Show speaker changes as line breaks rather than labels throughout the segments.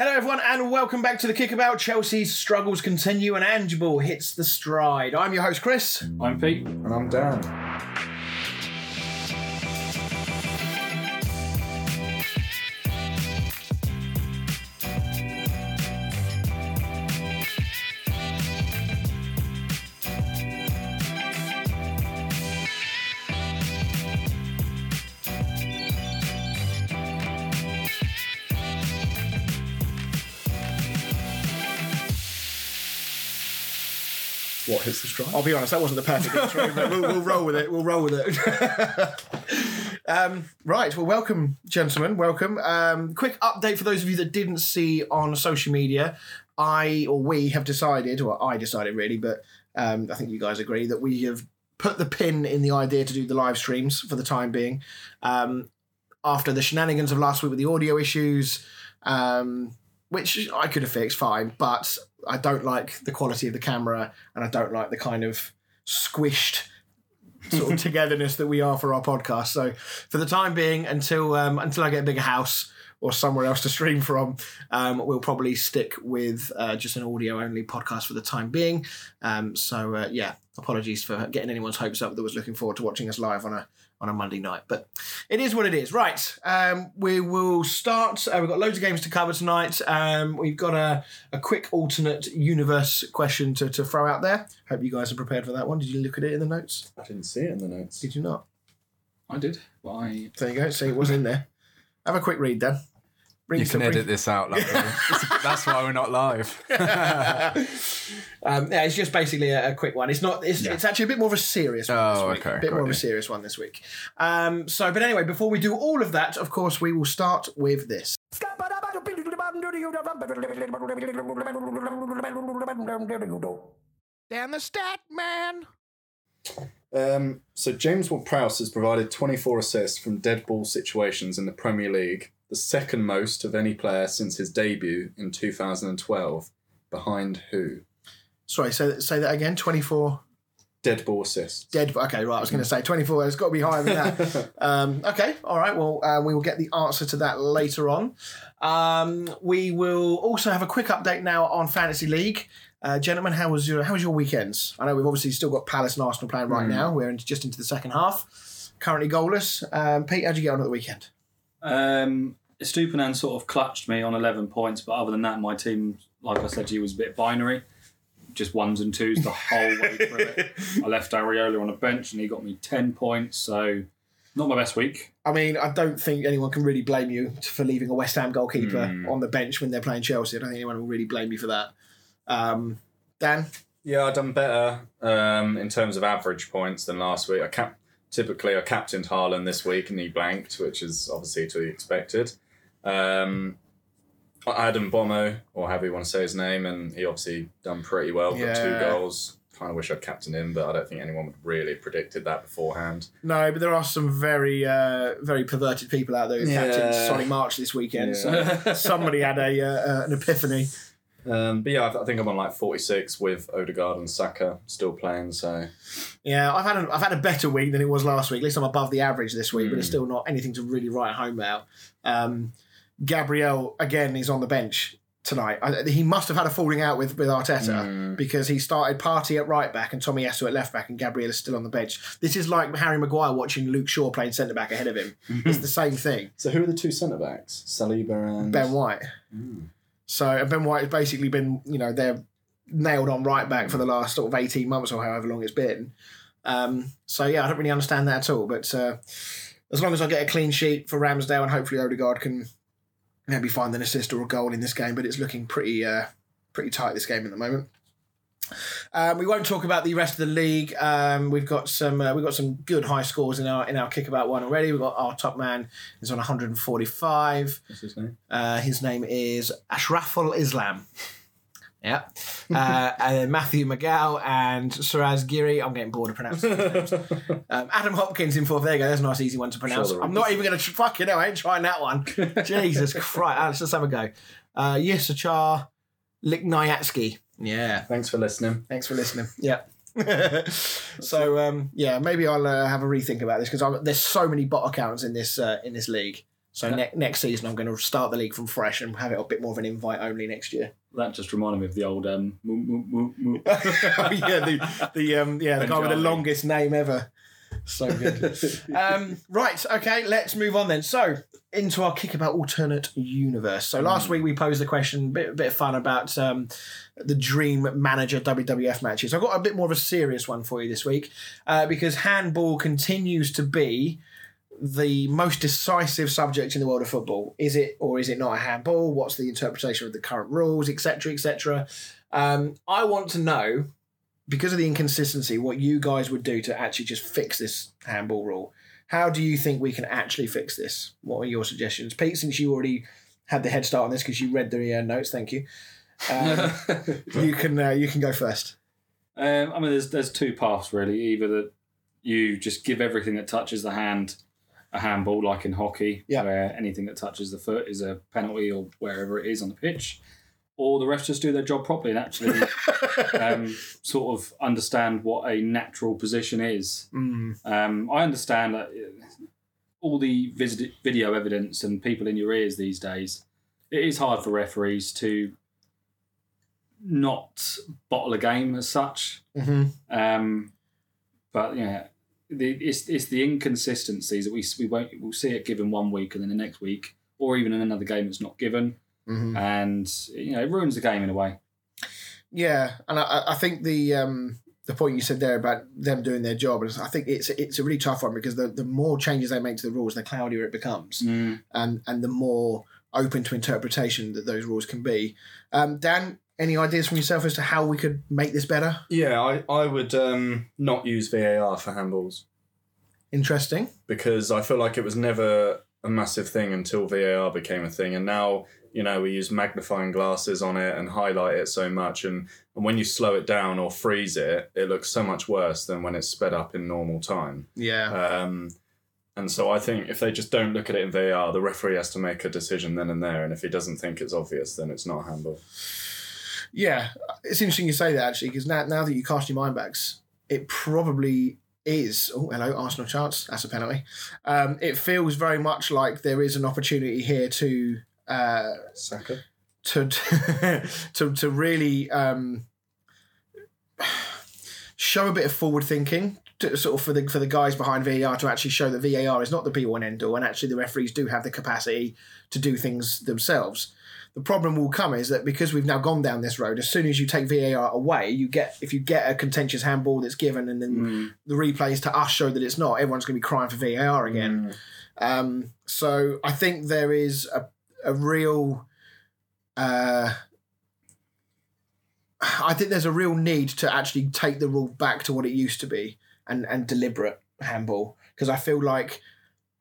Hello, everyone, and welcome back to the Kickabout. Chelsea's struggles continue, and Angeball hits the stride. I'm your host, Chris.
I'm Pete.
And I'm Dan.
I'll be honest, that wasn't the perfect intro, but we'll, we'll roll with it. We'll roll with it. um, right. Well, welcome, gentlemen. Welcome. Um, quick update for those of you that didn't see on social media. I or we have decided, or I decided really, but um, I think you guys agree that we have put the pin in the idea to do the live streams for the time being. Um, after the shenanigans of last week with the audio issues, um, which I could have fixed fine, but I don't like the quality of the camera and I don't like the kind of squished sort of togetherness that we are for our podcast. So for the time being, until um, until I get a bigger house or somewhere else to stream from, um, we'll probably stick with uh, just an audio only podcast for the time being. Um, so uh, yeah, apologies for getting anyone's hopes up that was looking forward to watching us live on a on a Monday night, but it is what it is. Right, um, we will start. Uh, we've got loads of games to cover tonight. Um, we've got a, a quick alternate universe question to, to throw out there. Hope you guys are prepared for that one. Did you look at it in the notes?
I didn't see it in the notes.
Did you not?
I did. But I
There you go. See, it was in there. Have a quick read then. Bring
You can
bring-
edit this out. Luckily. That's why we're not live.
um, yeah, it's just basically a, a quick one. It's not. It's, it's actually a bit more of a serious one.
Oh,
this week.
okay,
A bit
got
more of a serious one this week. Um, so, but anyway, before we do all of that, of course, we will start with this. Down the stat man.
Um, so James Ward-Prowse has provided 24 assists from dead ball situations in the Premier League, the second most of any player since his debut in 2012. Behind who?
Sorry, say say that again. Twenty four
Dead ball assists.
dead. Okay, right. I was going to say twenty four. It's got to be higher than that. Um, okay, all right. Well, uh, we will get the answer to that later on. Um, we will also have a quick update now on Fantasy League. Uh, gentlemen, how was your how was your weekends? I know we've obviously still got Palace and Arsenal playing right now. We're into, just into the second half. Currently goalless. Um, Pete, how'd you get on at the weekend?
um Stupinan sort of clutched me on eleven points, but other than that, my team, like I said to you, was a bit binary. Just ones and twos the whole way through it. I left Areola on a bench and he got me ten points, so not my best week.
I mean, I don't think anyone can really blame you for leaving a West Ham goalkeeper on the bench when they're playing Chelsea. I don't think anyone will really blame you for that. Um, Dan,
Yeah, I've done better um, in terms of average points than last week. I cap- typically I captained Haaland this week and he blanked, which is obviously to be expected. Um, Adam Bomo, or however you want to say his name, and he obviously done pretty well. Got two goals. Kind of wish I'd captained him, but I don't think anyone would really predicted that beforehand.
No, but there are some very, uh, very perverted people out there who
Yeah.
captained Solly March this weekend. So somebody had a uh, uh, an epiphany.
Um, but yeah, I, think I'm on like 46 with Odegaard and Saka still playing. So
Yeah, I've had a, I've had a better week than it was last week. At least I'm above the average this week, but
Hmm.
it's still not anything to really write home about. Um, Gabriel again is on the bench tonight. I, he must have had a falling out with with Arteta
Hmm.
because he started Partey at right back and Tomiyasu at left back, and Gabriel is still on the bench. This is like Harry Maguire watching Luke Shaw playing centre back ahead of him. it's the same thing.
so who are the two centre backs? Saliba and
Ben White.
Hmm.
So and Ben White has basically been, you know, they're nailed on right back for the last sort of eighteen months or however long it's been. Um, so yeah, I don't really understand that at all. But uh, as long as I get a clean sheet for Ramsdale and hopefully Odegaard can maybe find an assist or a goal in this game, but it's looking pretty uh, pretty tight this game at the moment. Um, we won't talk about the rest of the league. Um, we've got some uh, we've got some good high scores in our in our kickabout one already. We've got our top man is on 145.
What's his name?
Uh, his name is Ashraful Islam. Yeah. Uh, and then Matthew McGow and Suraz Giri. I'm getting bored of pronouncing these names. Um, Adam Hopkins in fourth. There you go. There's a nice, easy one to pronounce.
Sure
I'm not even going to fucking know. I ain't trying that one. Jesus Christ. Ah, Let's just have a go. Uh, Yesachar Liknayatsky. Yeah.
Thanks for listening.
Thanks for listening. Yeah. so um, yeah, maybe I'll uh, have a rethink about this because there's so many bot accounts in this uh, in this league. So ne- next season, I'm going to start the league from fresh and have it a bit more of an invite only next year.
That just reminded me of the old um. Moo, moo, moo, moo.
oh, yeah, the the um, yeah the guy with the longest name ever. So good. um, right, okay, let's move on then. So into our kick about alternate universe. So last week we posed the question, bit bit of fun about um, the dream manager WWF matches. I've got a bit more of a serious one for you this week uh, because handball continues to be the most decisive subject in the world of football. Is it or is it not a handball? What's the interpretation of the current rules, etc., etc. Um, I want to know because of the inconsistency what you guys would do to actually just fix this handball rule. How do you think we can actually fix this? What are your suggestions, Pete? Since you already had the head start on this because you read the uh, notes, thank you. Um, you can uh, you can go first.
Um, I mean, there's there's two paths really. Either that you just give everything that touches the hand a handball, like in hockey,
Yeah.
where anything that touches the foot is a penalty or wherever it is on the pitch, or the refs just do their job properly and actually um, sort of understand what a natural position is.
Mm,
Um, I understand that uh, all the visit- video evidence and people in your ears these days, it is hard for referees to not bottle a game as such.
mhm.
Um, but yeah, the, it's it's the inconsistencies that we we won't we'll see it given one week and then the next week, or even in another game it's not given,
Mhm.
and you know it ruins the game in a way.
Yeah, and I, I think the um, the point you said there about them doing their job is I think it's it's a really tough one because the, the more changes they make to the rules, the cloudier it becomes, and and the more open to interpretation that those rules can be. Um, Dan, any ideas from yourself as to how we could make this better?
Yeah, I, I would um, not use VAR for handballs
Interesting.
because I feel like it was never a massive thing until VAR became a thing. And now, you know, we use magnifying glasses on it and highlight it so much. And, and when you slow it down or freeze it, it looks so much worse than when it's sped up in normal time.
Yeah.
Um, and so I think if they just don't look at it in VAR, the referee has to make a decision then and there. And if he doesn't think it's obvious, then it's not a handball.
Yeah, it's interesting you say that actually because now now that you cast your mind backs, it probably is. Oh, hello, Arsenal chance. That's a penalty. Um, it feels very much like there is an opportunity here to uh,
Saka?
to to to really um, show a bit of forward thinking. To, sort of for the for the guys behind VAR to actually show that VAR is not the be all and end all, and actually the referees do have the capacity to do things themselves. The problem will come is that because we've now gone down this road, as soon as you take VAR away, you get if you get a contentious handball that's given, and then
Mm.
the replays to us show that it's not, everyone's going to be crying for VAR again. Um, so I think there is a, a real. Uh, I think there's a real need to actually take the rule back to what it used to be and, and deliberate handball because I feel like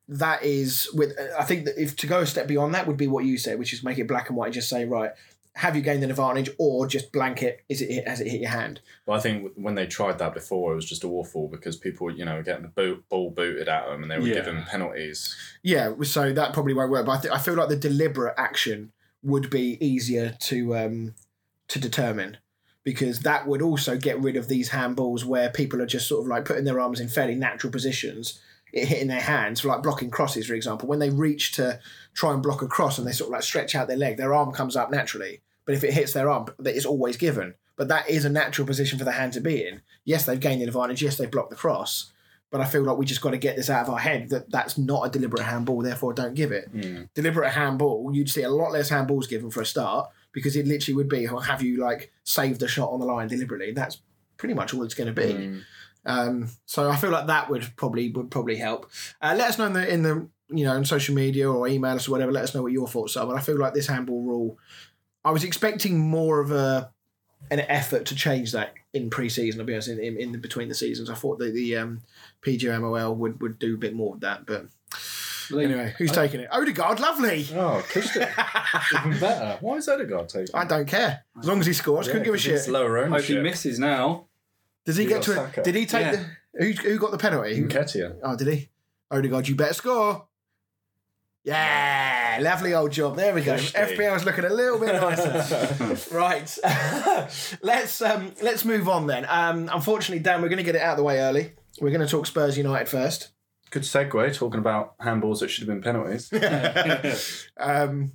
that is with I think that if to go a step beyond that would be what you said, which is make it black and white, and just say right, have you gained an advantage or just blanket is it hit, has it hit your hand?
Well, I think when they tried that before, it was just awful because people, you know, were getting the boot, ball booted at them and they were
Yeah.
given penalties.
Yeah, so that probably won't work. But I, th- I feel like the deliberate action would be easier to um, to determine because that would also get rid of these handballs where people are just sort of like putting their arms in fairly natural positions, it hitting their hands, like blocking crosses, for example. When they reach to try and block a cross and they sort of like stretch out their leg, their arm comes up naturally. But if it hits their arm, that is always given. But that is a natural position for the hand to be in. Yes, they've gained an advantage. Yes, they've blocked the cross. But I feel like we just got to get this out of our head that that's not a deliberate handball, therefore don't give it. Deliberate handball, you'd see a lot less handballs given for a start because it literally would be, or have you like saved a shot on the line deliberately? That's pretty much all it's going to be.
Mm.
Um, so I feel like that would probably would probably help. Uh, let us know in the in the you know on social media or email us or whatever. Let us know what your thoughts are. But I feel like this handball rule, I was expecting more of a an effort to change that in pre-season. I'll be honest, in, in, in between the seasons, I thought that the um, PGMOL would would do a bit more of that. But
Well, they-
anyway, who's taking it? Odegaard, lovely.
Oh, Christian. Even better. Why is Odegaard taking it?
I don't care as long as he scores. Couldn't give a shit.
lower
Hope he misses now.
Does he
You
get to it?
Saka.
Did he take
Yeah.
the? Who, who got the penalty? Who-
Nketiah.
Oh, did he? Odegaard, you better score. Yeah, lovely old job. There we go.
Christy.
FPL's looking a little bit nicer. right, let's um, let's move on then. Um, unfortunately, Dan, we're going to get it out of the way early. We're going to talk Spurs United first.
good segue talking about handballs that should have been penalties.
Um,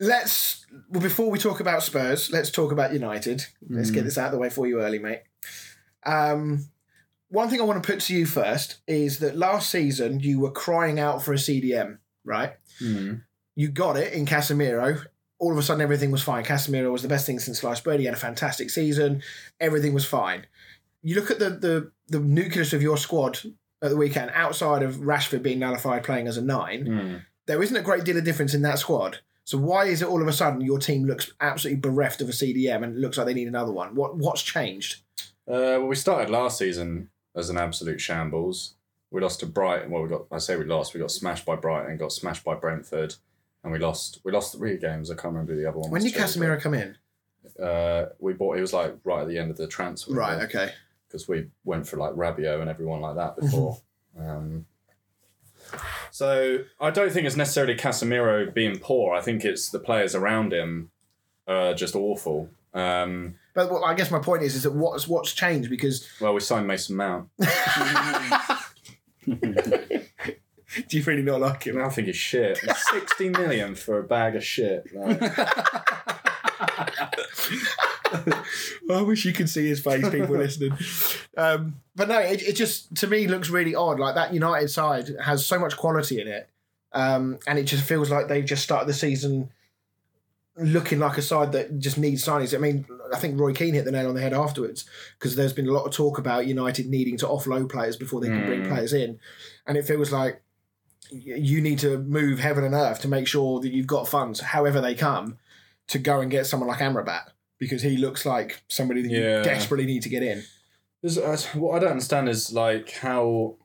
let's well before we talk about Spurs, let's talk about United. Let's get this out of the way for you early, mate. Um, one thing I want to put to you first is that last season you were crying out for a CDM, right?
Hmm.
You got it in Casemiro. All of a sudden, everything was fine. Casemiro was the best thing since sliced bread. He had a fantastic season. Everything was fine. You look at the the the nucleus of your squad at the weekend, outside of Rashford being nullified playing as a nine
Hmm.
there isn't a great deal of difference in that squad. So why is it all of a sudden your team looks absolutely bereft of a CDM and looks like they need another one? What what's changed?
Uh, well, we started last season as an absolute shambles. We lost to Brighton. Well, we got. I say we lost. We got smashed by Brighton. Got smashed by Brentford, and we lost. We lost three games. I can't remember the other one.
When did
to,
Casemiro come in?
Uh, we bought. It was like right at the end of the transfer.
Right. Okay.
because we went for like Rabiot and everyone like that before. um, so I don't think it's necessarily Casemiro being poor. I think it's the players around him are just awful. Um,
But what, I guess my point is, is that what's what's changed because
well, we signed Mason Mount.
do you really not like him?
I think it's shit. It's Sixty million for a bag of shit. Like,
I wish you could see his face, people listening. Um, but no, it, it just to me looks really odd. Like that United side has so much quality in it, um, and it just feels like they've just started the season looking like a side that just needs signings. I mean, I think Roy Keane hit the nail on the head afterwards because there's been a lot of talk about United needing to offload players before they can bring
Mm.
players in, and it feels like you need to move heaven and earth to make sure that you've got funds, however they come, to go and get someone like Amrabat because he looks like somebody that
Yeah.
you desperately need to get in.
Uh, what I don't understand is like how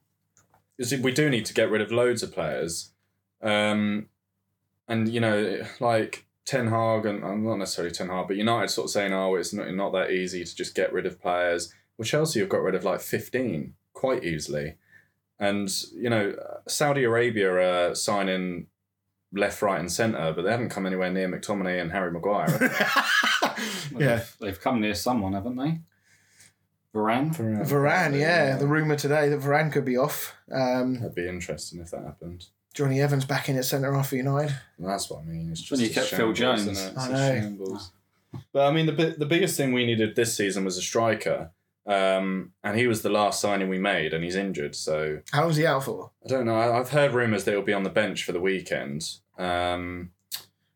is it, we do need to get rid of loads of players, um, and you know like Ten Hag and uh, not necessarily Ten Hag, but United sort of saying, oh, it's not not that easy to just get rid of players. Well, Chelsea have got rid of like fifteen quite easily, and you know Saudi Arabia are signing left, right, and centre, but they haven't come anywhere near McTominay and Harry Maguire.
yeah,
They've come near someone, haven't they? Varane?
Varane. Yeah, the rumor today that Varane could be off. Um,
That'd be interesting if that happened.
Jonny Evans back in at centre half for United.
And that's what I mean. It's just
When you kept Phil
shambles,
Jones.
isn't it?
I
a
know.
But I mean, the the biggest thing we needed this season was a striker, um, and he was the last signing we made, and he's injured. So
How long's he out for?
I don't know. I, I've heard rumours that he'll be on the bench for the weekend. Um,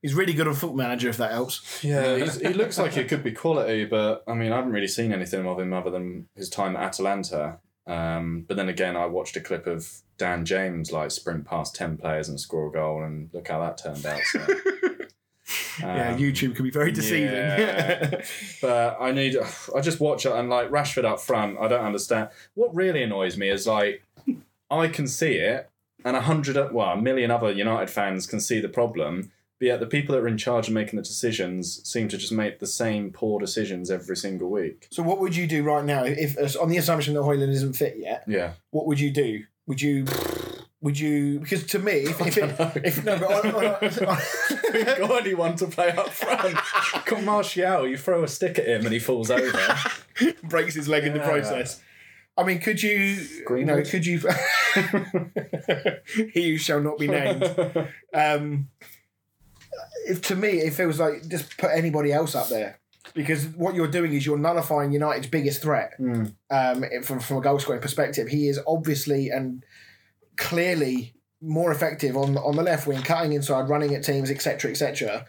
He's really good on Football Manager, if that helps.
yeah, he's, he looks like he could be quality, but I mean, I haven't really seen anything of him other than his time at Atalanta. Um, but then again, I watched a clip of Dan James like sprint past ten players and score a goal, and look how that turned out. So.
yeah,
Um,
YouTube can be very deceiving.
yeah. But I need, I just watch it and like Rashford up front. I don't understand. What really annoys me is like, I can see it, and a hundred, well, a million other United fans can see the problem. But yet the people that are in charge of making the decisions seem to just make the same poor decisions every single week.
so, what would you do right now if, if on the assumption that Højlund isn't fit yet?
Yeah.
What would you do? Would you? Would you? Because to me, if, if it, if no, but on, on, on,
got anyone to play up front? Come Martial, you throw a stick at him and he falls over.
breaks his leg in the process. I mean, could you? No,
Greenwood?
could you? he who shall not be named. Um, if to me, if it feels like just put anybody else up there because what you're doing is you're nullifying United's biggest threat.
Mm.
Um, from from a goal scoring perspective, he is obviously and clearly more effective on on the left wing, cutting inside, running at teams, etc., etc.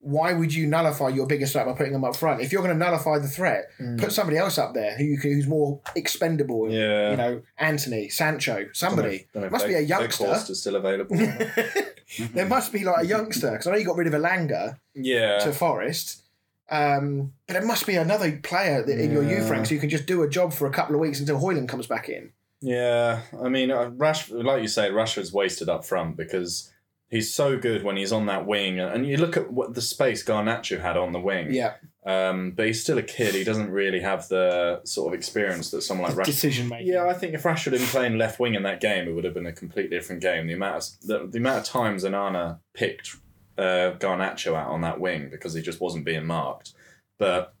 Why would you nullify your biggest threat by putting them up front? If you're going to nullify the threat, put somebody else up there who you can, who's more expendable.
Yeah.
You know, Antony, Sancho, somebody.
Don't know if
Must be a youngster.
Weghorst is still available.
there must be like a youngster because I know you got rid of Elanga
yeah.
to Forest. Um, but there must be another player that, in your youth
Yeah.
ranks who can just do a job for a couple of weeks until Højlund comes back in.
Yeah, I mean, uh, Rashford, like you say, Rashford's wasted up front because he's so good when he's on that wing. And you look at what the space Garnacho had on the wing.
Yeah,
Um, but he's still a kid. He doesn't really have the sort of experience that someone like Rashford.
decision making.
Yeah, I think if Rashford had been playing left wing in that game, it would have been a completely different game. The amount of the, the amount of times Onana picked uh, Garnacho out on that wing because he just wasn't being marked. But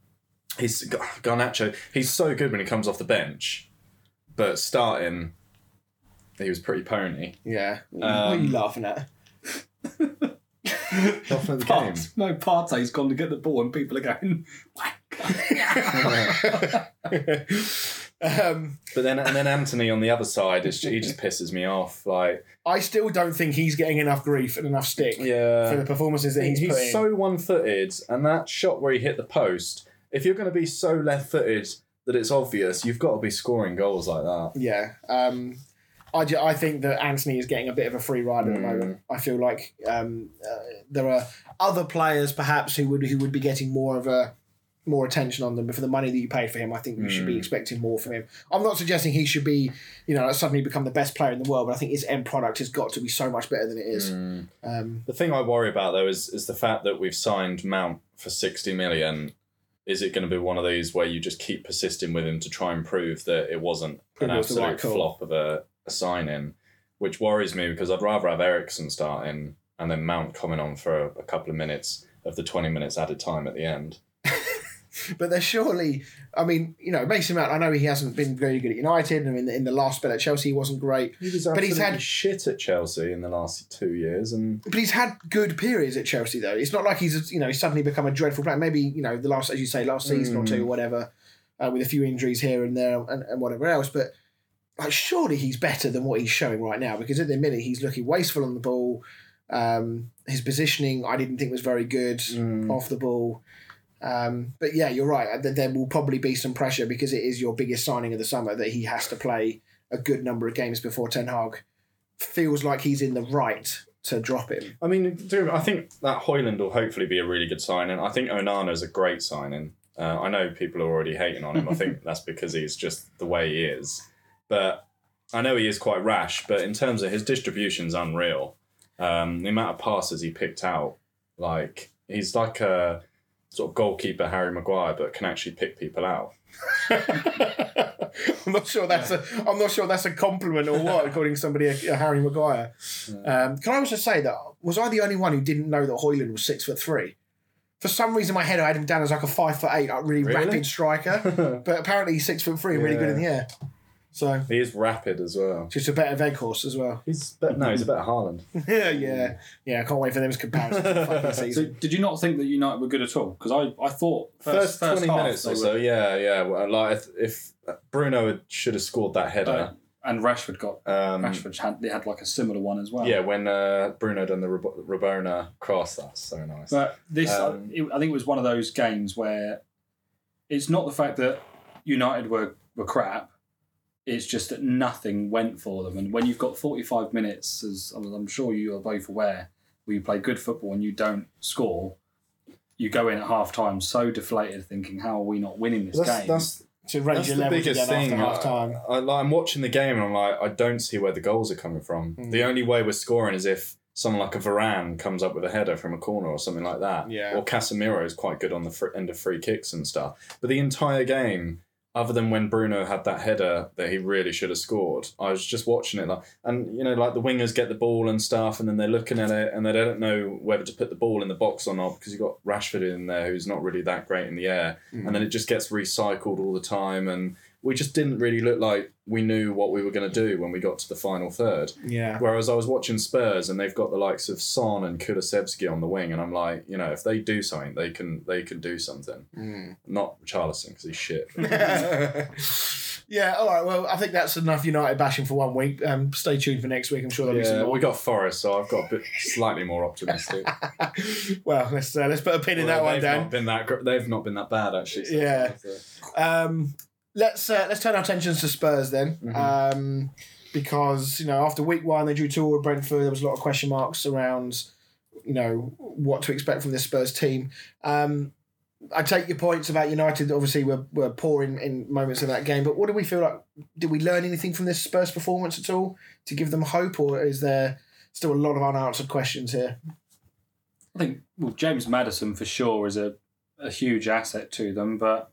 he's Garnacho. He's so good when he comes off the bench, but starting, he was pretty pony.
Yeah. what are
Um,
you laughing at?
Laughing at the game.
Part, no, Partey's gone to get the ball and people are going,
um,
But then and then Antony on the other side, is he just pisses me off. Like
I still don't think he's getting enough grief and enough stick
yeah,
for the performances that he's,
he's,
putting.
so one-footed, and that shot where he hit the post. If you're going to be so left-footed that it's obvious, you've got to be scoring goals like that.
Yeah. Um, I, ju- I think that Antony is getting a bit of a free ride at the
Mm.
moment. I feel like um, uh, there are other players perhaps who would who would be getting more of a more attention on them, but for the money that you paid for him, I think you should be
Mm.
expecting more from him. I'm not suggesting he should be, you know, suddenly become the best player in the world, but I think his end product has got to be so much better than it is.
Mm.
Um,
The thing I worry about though is is the fact that we've signed Mount for sixty million. Is it going to be one of these where you just keep persisting with him to try and prove that it wasn't an
it was
absolute
right
flop of a, a sign in, which worries me because I'd rather have Eriksen starting and then Mount coming on for a, a couple of minutes of the twenty minutes added time at the end.
but they're surely, I mean, you know, Mason Mount, I know he hasn't been very good at United, and in the, in the last spell at Chelsea, he wasn't great.
He was
But he's had-
shit at Chelsea in the last two years, and
But he's had good periods at Chelsea, though. It's not like he's you know he's suddenly become a dreadful player. Maybe you know the last, as you say, last season or
Mm.
two, or whatever, uh, with a few injuries here and there and, and whatever else. But like, surely he's better than what he's showing right now because at the minute he's looking wasteful on the ball. Um, his positioning, I didn't think was very good
Mm.
off the ball. Um, but yeah, you're right. There, there will probably be some pressure because it is your biggest signing of the summer that he has to play a good number of games before Ten Hag feels like he's in the right to drop him.
I mean, dude, I think that Højlund will hopefully be a really good signing. I think Onana is a great signing. Uh, I know people are already hating on him. I think that's because he's just the way he is. But I know he is quite rash. But in terms of his distribution's unreal. Um, the amount of passes he picked out, like he's like a sort of goalkeeper Harry Maguire, but can actually pick people out.
I'm not sure that's a. I'm not sure that's a compliment or what, according to somebody, a, a Harry Maguire. Um, can I also say that was I the only one who didn't know that Højlund was six foot three? For some reason, in my head I had him down as like a five foot eight, like really,
Really?
rapid striker. but apparently, he's six foot three, and really good in the air. So
He is rapid as well.
just a better Weghorst as well.
He's but no, he's a better Haaland.
yeah, yeah, yeah. I can't wait for them comparisons. for the fucking season.
So
season.
did you not think that United were good at all? Because I, I thought
First,
first,
twenty
half
minutes
they
or
were-
so, yeah, yeah. Well, like if, if Bruno had, should have scored that header.
uh, and Rashford got
Um,
Rashford had they had like a similar one as well.
Yeah, when uh, Bruno done the Rab- Rabona cross, that's so nice.
But this,
Um,
it, I think it was one of those games where it's not the fact that United were, were crap. It's just that nothing went for them. And when you've got 45 minutes, as I'm I'm sure you are both aware, where you play good football and you don't score, you go in at half time so deflated, thinking, how are we not winning this
that's,
game?
that's,
To raise
that's
your
the
levels
biggest thing.
half time.
I, I, I'm watching the game and I'm like, I don't see where the goals are coming from.
Mm.
The only way we're scoring is if someone like a Varane comes up with a header from a corner or something like that.
Yeah.
Or Casemiro is quite good on the fr- end of free kicks and stuff. But the entire game, other than when Bruno had that header that he really should have scored, I was just watching it like, and you know, like the wingers get the ball and stuff, and then they're looking at it and they don't know whether to put the ball in the box or not because you've got Rashford in there who's not really that great in the air, mm. and then it just gets recycled all the time, and we just didn't really look like we knew what we were going to do when we got to the final third.
Yeah.
Whereas I was watching Spurs and they've got the likes of Son and Kulusevski on the wing, and I'm like, you know, if they do something, they can they can do something.
Mm.
Not Charleston because he's shit.
yeah, all right. Well, I think that's enough United bashing for one week. Um, stay tuned for next week. I'm sure there'll be some
yeah,
more.
we got Forest, so I've got a bit slightly more optimistic.
well, let's uh, let's put a pin in that one,
they've
Dan.
Not been that. gr- They've not been that bad actually. so
Yeah. Um, let's uh, let's turn our attentions to Spurs then,
Mhm.
um, because you know after week one they drew two with Brentford. There was a lot of question marks around you know what to expect from this Spurs team. Um, I take your points about United. Obviously, were were poor in, in moments of that game, but what do we feel like? Did we learn anything from this Spurs performance at all to give them hope, or is there still a lot of unanswered questions here?
I think well, James Maddison for sure is a, a huge asset to them, but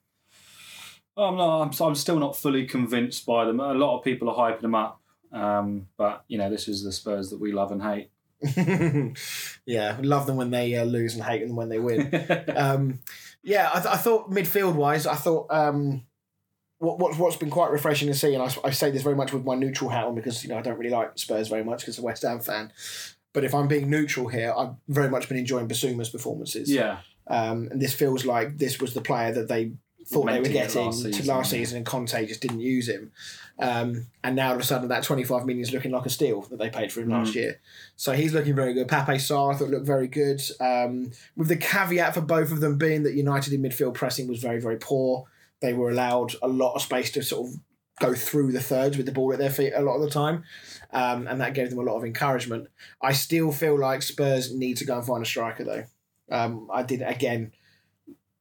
I'm not. I'm, I'm still not fully convinced by them. A lot of people are hyping them up, um, but you know this is the Spurs that we love and hate.
yeah, love them when they uh, lose and hate them when they win. um, yeah, I, th- I thought midfield wise, I thought um, what, what what's been quite refreshing to see, and I, I say this very much with my neutral hat on because you know I don't really like Spurs very much because I'm a West Ham fan. But if I'm being neutral here, I've very much been enjoying Bissouma's performances.
Yeah.
Um, and this feels like this was the player that they thought they were getting
last
to last season, and Conte just didn't use him. Um, and now all of a sudden, that 25 million is looking like a steal that they paid for him
Mm.
last year. So he's looking very good. Pape Sarr I thought looked very good. Um, with the caveat for both of them being that United in midfield pressing was very, very poor. They were allowed a lot of space to sort of go through the thirds with the ball at their feet a lot of the time. Um, and that gave them a lot of encouragement. I still feel like Spurs need to go and find a striker, though. Um, I did, again,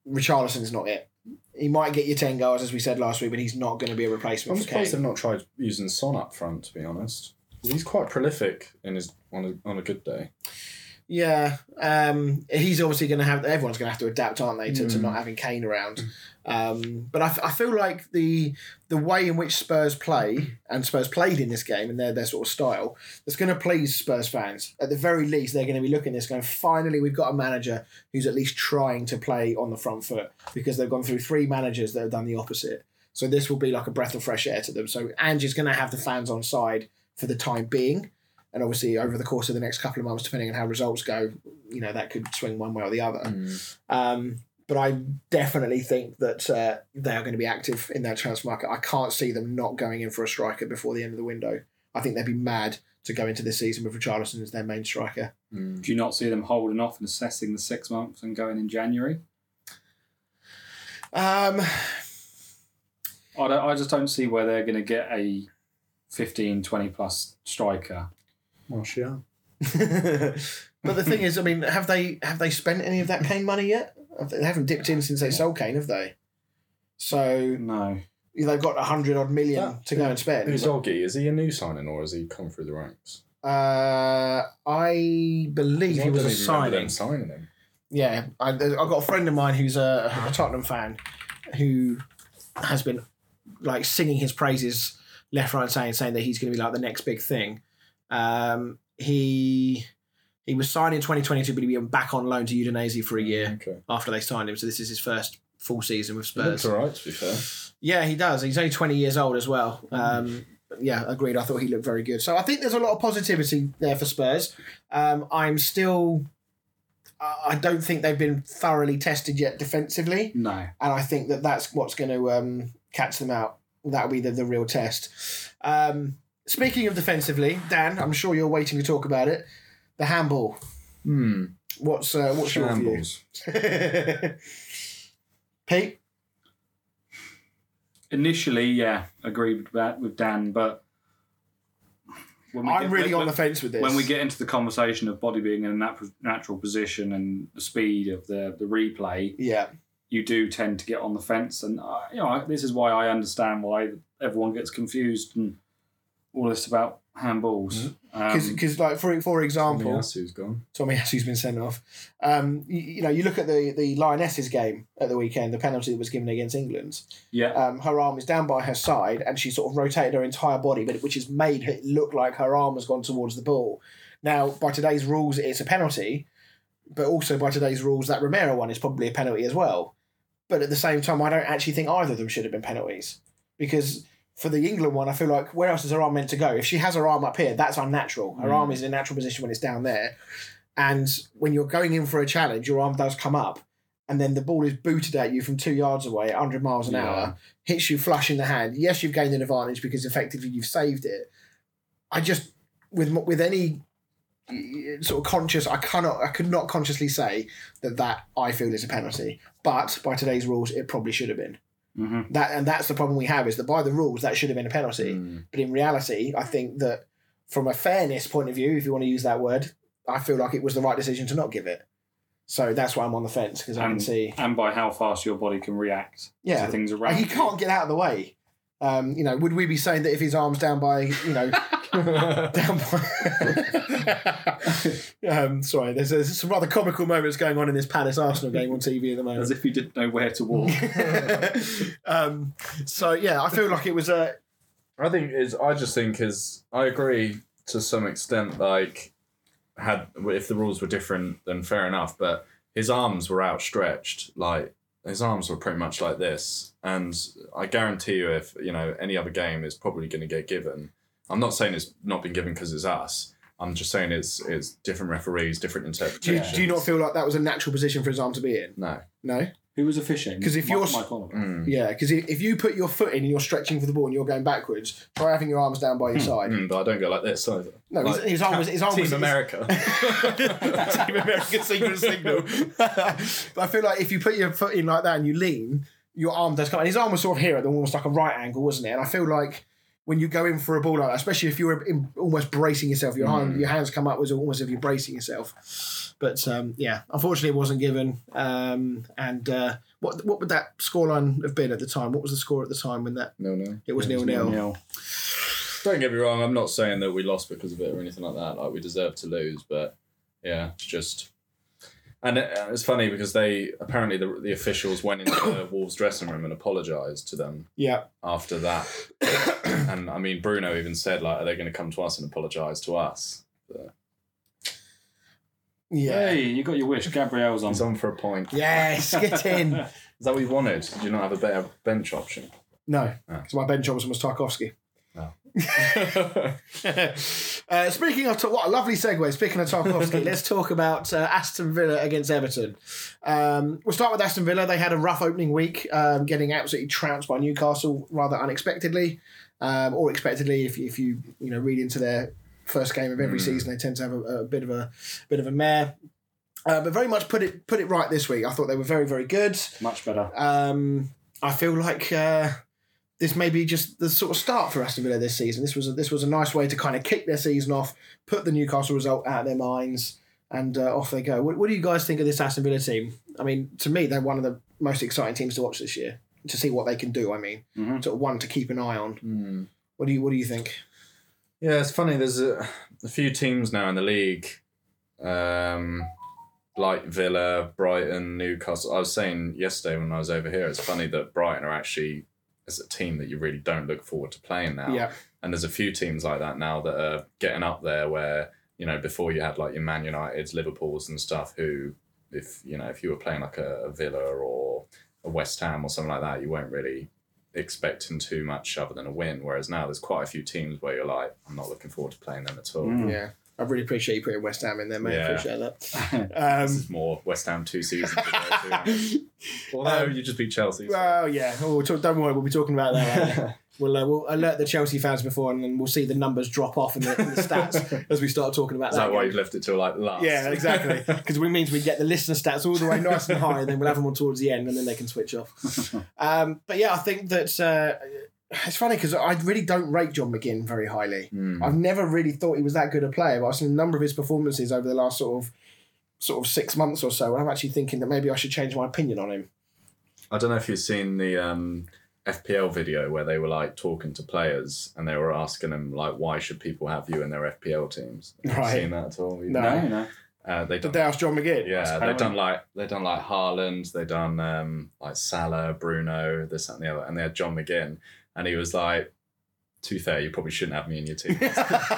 Richarlison's not it. He might get you 10 goals, as we said last week, but he's not going to be a replacement
I'm
for Kane.
surprised they've not tried using Son up front. To be honest, he's quite prolific in his on a, on a good day.
Yeah, um, he's obviously going to have. Everyone's going to have to adapt, aren't they, to, to
Mm.
not having Kane around. Um, but I, f- I feel like the the way in which Spurs play and Spurs played in this game and their their sort of style that's going to please Spurs fans. At the very least, they're going to be looking at this going, finally, we've got a manager who's at least trying to play on the front foot because they've gone through three managers that have done the opposite. So this will be like a breath of fresh air to them. So Ange's going to have the fans on side for the time being. And obviously, over the course of the next couple of months, depending on how results go, you know that could swing one way or the other. Um, but I definitely think that uh, they are going to be active in that transfer market. I can't see them not going in for a striker before the end of the window. I think they'd be mad to go into this season with Richarlison as their main striker.
Mm.
Do you not see them holding off and assessing the six months and going in January?
Um,
I, don't, I just don't see where they're going to get a 15, 20 plus striker.
Martial.
but the thing is, I mean, have they have they spent any of that Kane money yet? Have They they haven't dipped in since they sold Kane, have they? So
No.
they've got a hundred odd million
That-
to go and spend.
Udogie, is he a new signing or has he come through the ranks?
Uh, I believe
I
he was a
even remember them
signing.
signing him.
Yeah, I, I've got a friend of mine who's a, a Tottenham fan who has been like singing his praises left, right, and saying saying that he's going to be like the next big thing. Um, he he was signed in 2022, but he went back on loan to Udinese for a year
Okay.
after they signed him. So this is his first full season with
He looks
Spurs.
alright, to be fair.
Yeah, he does. He's only 20 years old as well. Um, yeah, agreed. I thought he looked very good. So I think there's a lot of positivity there for Spurs. Um, I'm still. I I don't think they've been thoroughly tested yet defensively,
No.
and I think that that's what's going to um, catch them out. That'll be the, the real test. Um, speaking of defensively, Dan, I'm sure you're waiting to talk about it. The handball.
Hmm.
What's uh, what's your view? Pete.
Initially, yeah, agreed with that with Dan, but when
I'm
get-
really
when-
on the fence with this.
When we get into the conversation of body being in a nat- natural position and the speed of the, the replay,
yeah,
you do tend to get on the fence. And, uh, you know, I- this is why I understand why everyone gets confused and all this about handballs. Um,
because like for for example,
Tomiyasu's gone.
Tomiyasu's been sent off. Um, you, you know, you look at the the Lionesses game at the weekend, the penalty that was given against England.
yeah,
Um, her arm is down by her side, and she sort of rotated her entire body, but which has made it look like her arm has gone towards the ball. Now, by today's rules, it's a penalty, but also by today's rules, that Romero one is probably a penalty as well. But at the same time, I don't actually think either of them should have been penalties because for the England one, I feel like where else is her arm meant to go? If she has her arm up here, that's unnatural. Her
Mm.
arm is in a natural position when it's down there. And when you're going in for a challenge, your arm does come up, and then the ball is booted at you from two yards away at 100 miles an
Yeah.
hour, hits you flush in the hand. Yes, you've gained an advantage because effectively you've saved it. I just, with with any sort of conscious, I cannot, I could not consciously say that that I feel is a penalty. But by today's rules, it probably should have been.
Hmm
That and that's the problem we have is that by the rules that should have been a penalty.
Mm.
But in reality, I think that from a fairness point of view, if you want to use that word, I feel like it was the right decision to not give it. So that's why I'm on the fence because I can see,
and by how fast your body can react
yeah,
to things
like,
around
he can't get out of the way. Um, you know, would we be saying that if his arm's down by, you know, down by? um, sorry, there's, there's some rather comical moments going on in this Palace Arsenal game on TV at the moment.
As if you didn't know where to walk.
um, so yeah, I feel like it was a
I think is I just think is I agree to some extent. Like, had if the rules were different, then fair enough. But his arms were outstretched. Like his arms were pretty much like this, and I guarantee you, if you know any other game is probably going to get given. I'm not saying it's not been given because it's us. I'm just saying it's it's different referees, different
Do you,
interpretations.
do you not feel like that was a natural position for his arm to be in?
No.
No.
Who was officiating?
'Cause if
Mike-
you're-
Mike Oliver.
Mm.
Yeah, because if you put your foot in and you're stretching for the ball and you're going backwards, try having your arms down by your side.
Mm, but I don't go like this either.
No, his-
Like,
his arm was- his arm
Team
was-
America.
Team American secret signal. but I feel like if you put your foot in like that and you lean, your arm does come. And his arm was sort of here at the almost like a right angle, wasn't it? And I feel like when you go in for a ball like that, especially if you're in, almost bracing yourself, your hand, your hands come up was almost if you're bracing yourself. But um, yeah, unfortunately, it wasn't given. Um, and uh, what what would that scoreline have been at the time? What was the score at the time when that
no, no.
it was nil nil?
Nil.
Don't get me wrong. I'm not saying that we lost because of it or anything like that. Like we deserve to lose, but yeah, it's just. And it, uh, it's funny because they apparently the, the officials went into the Wolves dressing room and apologised to them
Yeah,
after that. and I mean, Bruno even said like, "Are they going to come to us and apologise to us?"
Yeah.
Hey, you got your wish. Gabriel's on.
He's on for a point.
Yes, get in.
Is that what you wanted? Did you not have a better bench option?
No,
Ah.
because my bench option was Tarkowski.
Oh.
uh, speaking of what a lovely segue. Speaking of Tarkowski, let's talk about uh, Aston Villa against Everton. Um, we'll start with Aston Villa. They had a rough opening week, um, getting absolutely trounced by Newcastle rather unexpectedly, um, or expectedly if, if you you know read into their first game of every season. They tend to have a, a bit of a bit of a mare. Uh, but very much put it put it right this week. I thought they were very very good.
Much better.
Um, I feel like uh, this may be just the sort of start for Aston Villa this season. This was a, this was a nice way to kind of kick their season off, put the Newcastle result out of their minds, and uh, off they go. What, what do you guys think of this Aston Villa team? I mean, to me, they're one of the most exciting teams to watch this year to see what they can do. I mean,
Mhm.
sort of one to keep an eye on.
Hmm.
What do you What do you think?
Yeah, it's funny. There's a, a few teams now in the league, um, like Villa, Brighton, Newcastle. I was saying yesterday when I was over here, it's funny that Brighton are actually as a team that you really don't look forward to playing now.
Yeah,
And there's a few teams like that now that are getting up there where you know before you had like your Man Uniteds, Liverpool's, and stuff. Who, if you know, if you were playing like a, a Villa or a West Ham or something like that, you weren't really expecting too much other than a win. Whereas now there's quite a few teams where you're like, I'm not looking forward to playing them at all.
Mm.
yeah. I really appreciate you putting West Ham in there, mate. I appreciate that.
This
Um,
is more West Ham two seasons ago. too. Although
Um,
you just beat Chelsea. so-
Well, yeah. Oh, we'll talk, don't worry, we'll be talking about that. we'll uh, we'll alert the Chelsea fans before, and then we'll see the numbers drop off in the, in the stats as we start talking about
Is that why you've left it till like last?
Yeah, exactly. Because it means we get the listener stats all the way nice and high, and then we'll have them on towards the end, and then they can switch off. Um, but yeah, I think that uh, it's funny because I really don't rate John McGinn very highly.
Hmm.
I've never really thought he was that good a player, but I've seen a number of his performances over the last sort of sort of six months or so, and I'm actually thinking that maybe I should change my opinion on him.
I don't know if you've seen the um, FPL video where they were like talking to players and they were asking them like, why should people have you in their FPL teams? Have you
Right.
seen that at all?
No.
No, no.
Uh, they
Did
done,
they ask John McGinn?
yeah, they've done like they done like Haaland, they done um, like Salah, Bruno, this that, and the other, and they had John McGinn, and he was like. To be fair, you probably shouldn't have me in your team.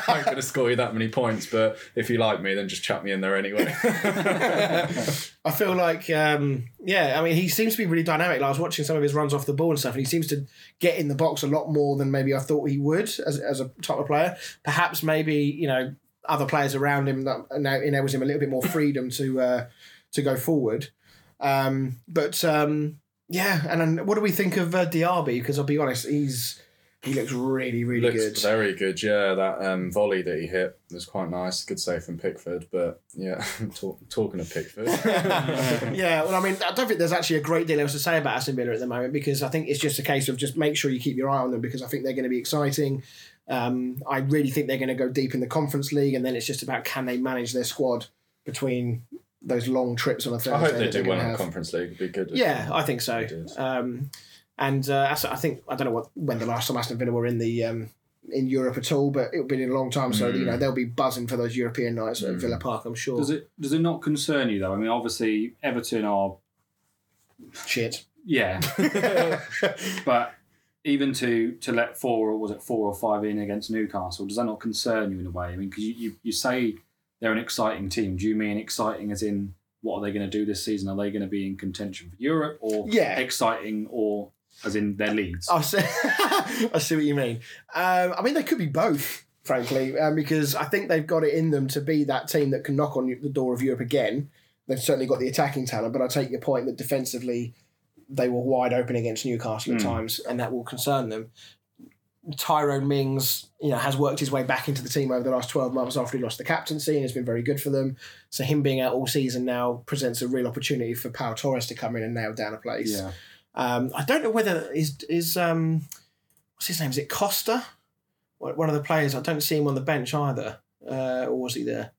I'm going to score you that many points, but if you like me, then just chuck me in there anyway.
I feel like, um, yeah, I mean, he seems to be really dynamic. Like, I was watching some of his runs off the ball and stuff, and he seems to get in the box a lot more than maybe I thought he would as, as a type of player. Perhaps maybe, you know, other players around him that now enables him a little bit more freedom to uh, to go forward. Um, but um, yeah, and then what do we think of uh, Diaby? Because I'll be honest, he's he looks really, really
Looks
good.
very good, yeah. That um, volley that he hit was quite nice. Good save from Pickford, but yeah, talk, talking of Pickford.
yeah, well, I mean, I don't think there's actually a great deal else to say about Aston Villa at the moment because I think it's just a case of just make sure you keep your eye on them because I think they're going to be exciting. Um, I really think they're going to go deep in the Conference League, and then it's just about can they manage their squad between those long trips on a Thursday.
I hope they do well in the. Conference League. It'd be good.
Yeah, I think so. Um, and uh, I think I don't know what when the last time Aston Villa were in the um, in Europe at all, but it's been in a long time. So
Mm.
you know they'll be buzzing for those European nights at
Mm.
Villa Park. I'm sure.
Does it does it not concern you though? I mean, obviously Everton are
Shit.
yeah, but even to to let four or was it four or five in against Newcastle, does that not concern you in a way? I mean, because you, you you say they're an exciting team. Do you mean exciting as in what are they going to do this season? Are they going to be in contention for Europe or
Yeah.
exciting or as in their leads?
I see, I see what you mean. Um, I mean, they could be both, frankly, um, because I think they've got it in them to be that team that can knock on the door of Europe again. They've certainly got the attacking talent, but I take your point that defensively they were wide open against Newcastle at
Hmm.
times, and that will concern them. Tyrone Mings, you know, has worked his way back into the team over the last twelve months after he lost the captaincy and has been very good for them. So him being out all season now presents a real opportunity for Pau Torres to come in and nail down a place.
yeah.
Um, I don't know whether is is um, what's his name? Is it Costa? One of the players. I don't see him on the bench either. Uh, or was he there?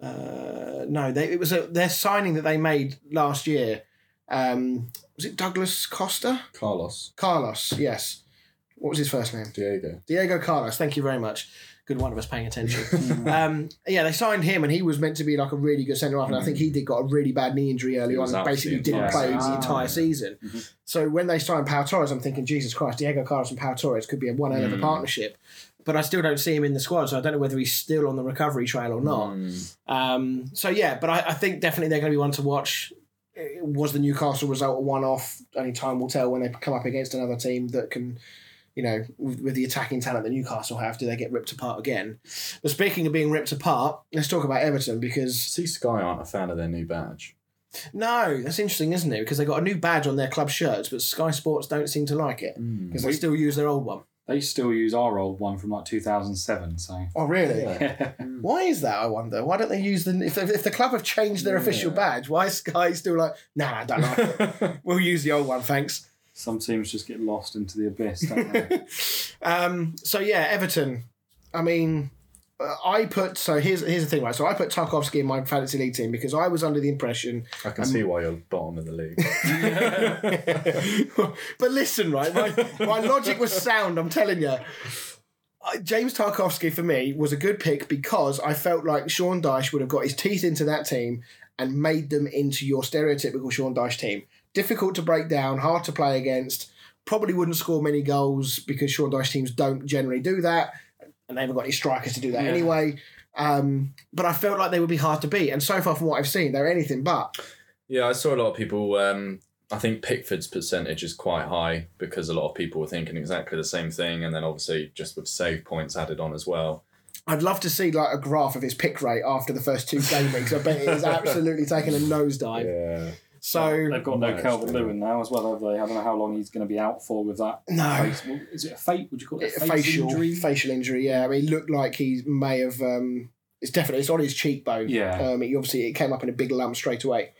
Uh, no, they, it was a, their signing that they made last year. Um, was it Douglas Costa?
Carlos
Carlos, yes. What was his first name?
Diego.
Diego Carlos. Thank you very much. Good one of us paying attention. um, yeah, they signed him, and he was meant to be like a really good centre half, and I think he did got a really bad knee injury early on,
was
and basically didn't
entire
play the
season.
entire season.
Mhm.
So when they signed Pau Torres, I'm thinking, Jesus Christ, Diego Carlos and Pau Torres could be a one hell of a partnership. But I still don't see him in the squad, so I don't know whether he's still on the recovery trail or not.
Mm.
Um, so yeah, but I, I think definitely they're going to be one to watch. Was the Newcastle result a one-off? Only time will tell when they come up against another team that can, you know, with, with the attacking talent that Newcastle have, do they get ripped apart again? But speaking of being ripped apart, let's talk about Everton because
See, Sky aren't a fan of their new badge.
no, that's interesting, isn't it? Because they got a new badge on their club shirts, but Sky Sports don't seem to like it
Mm.
because they still use their old one.
They still use our old one from like 2007. So
Oh, really?
Yeah.
Why is that? I wonder. Why don't they use the if, if the club have changed their official badge? Why is Sky still like, nah, I don't like it. We'll use the old one, thanks.
Some teams just get lost into the abyss, don't they?
um, so yeah, Everton. I mean, uh, I put so here's here's the thing, right? So I put Tarkowski in my fantasy league team because I was under the impression.
I can see why you're bottom of the league.
but listen, right? My, my logic was sound. I'm telling you. James Tarkowski for me was a good pick because I felt like Sean Dyche would have got his teeth into that team and made them into your stereotypical Sean Dyche team. Difficult to break down, hard to play against. Probably wouldn't score many goals because Sean Dyche teams don't generally do that, and they haven't got any strikers to do that
Yeah.
anyway. Um, but I felt like they would be hard to beat, and so far from what I've seen, they're anything but.
Yeah, I saw a lot of people. Um, I think Pickford's percentage is quite high because a lot of people were thinking exactly the same thing, and then obviously just with save points added on as well.
I'd love to see like a graph of his pick rate after the first two game weeks. I bet it is absolutely taking a nosedive.
Yeah,
So
They've got no Calvert
yeah.
Lewin now as well, have they? I don't know how long he's going to be out for with that.
no
Face, well, is it a fate? Would you call it a face
facial
injury?
facial injury. Yeah, I mean, it looked like he may have. Um, it's definitely it's on his cheekbone.
Yeah.
Um, he obviously it came up in a big lump straight away.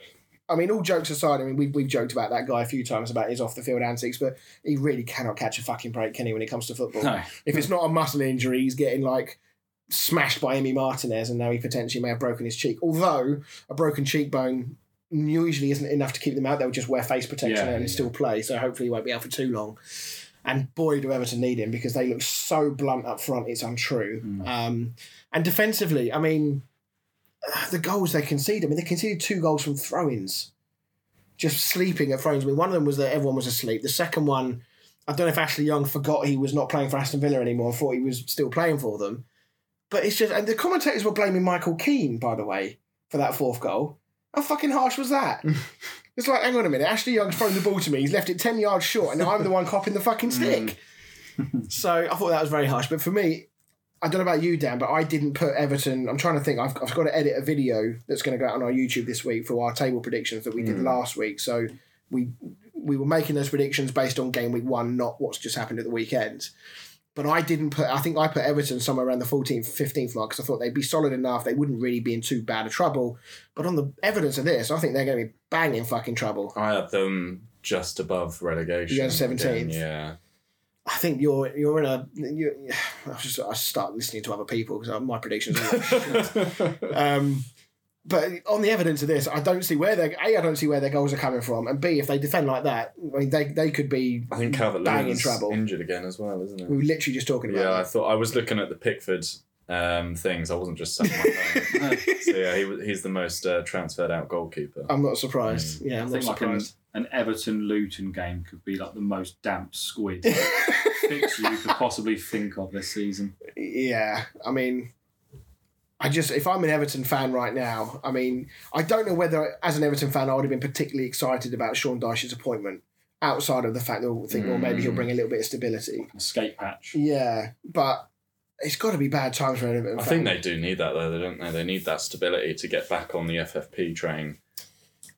I mean, all jokes aside, I mean, we've, we've joked about that guy a few times about his off the field antics, but he really cannot catch a fucking break, can he, when it comes to football?
No.
If it's not a muscle injury, he's getting like smashed by Emi Martinez, and now he potentially may have broken his cheek. Although a broken cheekbone usually isn't enough to keep them out; they'll just wear face protection
Yeah,
and
yeah.
still play. So hopefully he won't be out for too long. And boy, do Everton need him because they look so blunt up front; it's untrue.
Mm.
Um, and defensively, I mean, the goals they conceded. I mean, they conceded two goals from throw-ins, just sleeping at throw-ins. I mean, one of them was that everyone was asleep. The second one, I don't know if Ashley Young forgot he was not playing for Aston Villa anymore and thought he was still playing for them. But it's just, and the commentators were blaming Michael Keane, by the way, for that fourth goal. How fucking harsh was that? it's like, hang on a minute, Ashley Young's thrown the ball to me, he's left it 10 yards short, and I'm the one copping the fucking mm. stick. so I thought that was very harsh. But for me, I don't know about you, Dan, but I didn't put Everton. I'm trying to think. I've, I've got to edit a video that's going to go out on our YouTube this week for our table predictions that we did mm. last week. So we we were making those predictions based on game week one, not what's just happened at the weekend. But I didn't put. I think I put Everton somewhere around the 14th, 15th mark because I thought they'd be solid enough. They wouldn't really be in too bad a trouble. But on the evidence of this, I think they're going to be banging fucking trouble.
I had them just above relegation.
You had 17th?
again, Yeah,
I think you're you're in a. You, I just I start listening to other people because my predictions. Are shit. um, but on the evidence of this, I don't see where they a. I don't see where their goals are coming from, and b if they defend like that, I mean they they could be.
I think Calvert
Bang in trouble.
injured again as well, isn't it?
We were literally just talking about.
Yeah, I thought I was looking at the Pickford um, things. I wasn't just sat on my phone. so yeah, he, he's the most uh, transferred out goalkeeper.
I'm not surprised. Yeah, I'm
I
not
think like an,
surprised.
an Everton Luton game could be like the most damp squid fixture you could possibly think of this season.
yeah, I mean, I just, if I'm an Everton fan right now, I mean, I don't know whether, as an Everton fan, I would have been particularly excited about Sean Dyche's appointment outside of the fact that we'll think, well, maybe he'll mm. bring a little bit of stability.
Escape patch.
Yeah, but it's got to be bad times for Everton
I think they do need that though, they don't they? They need that stability to get back on the FFP train.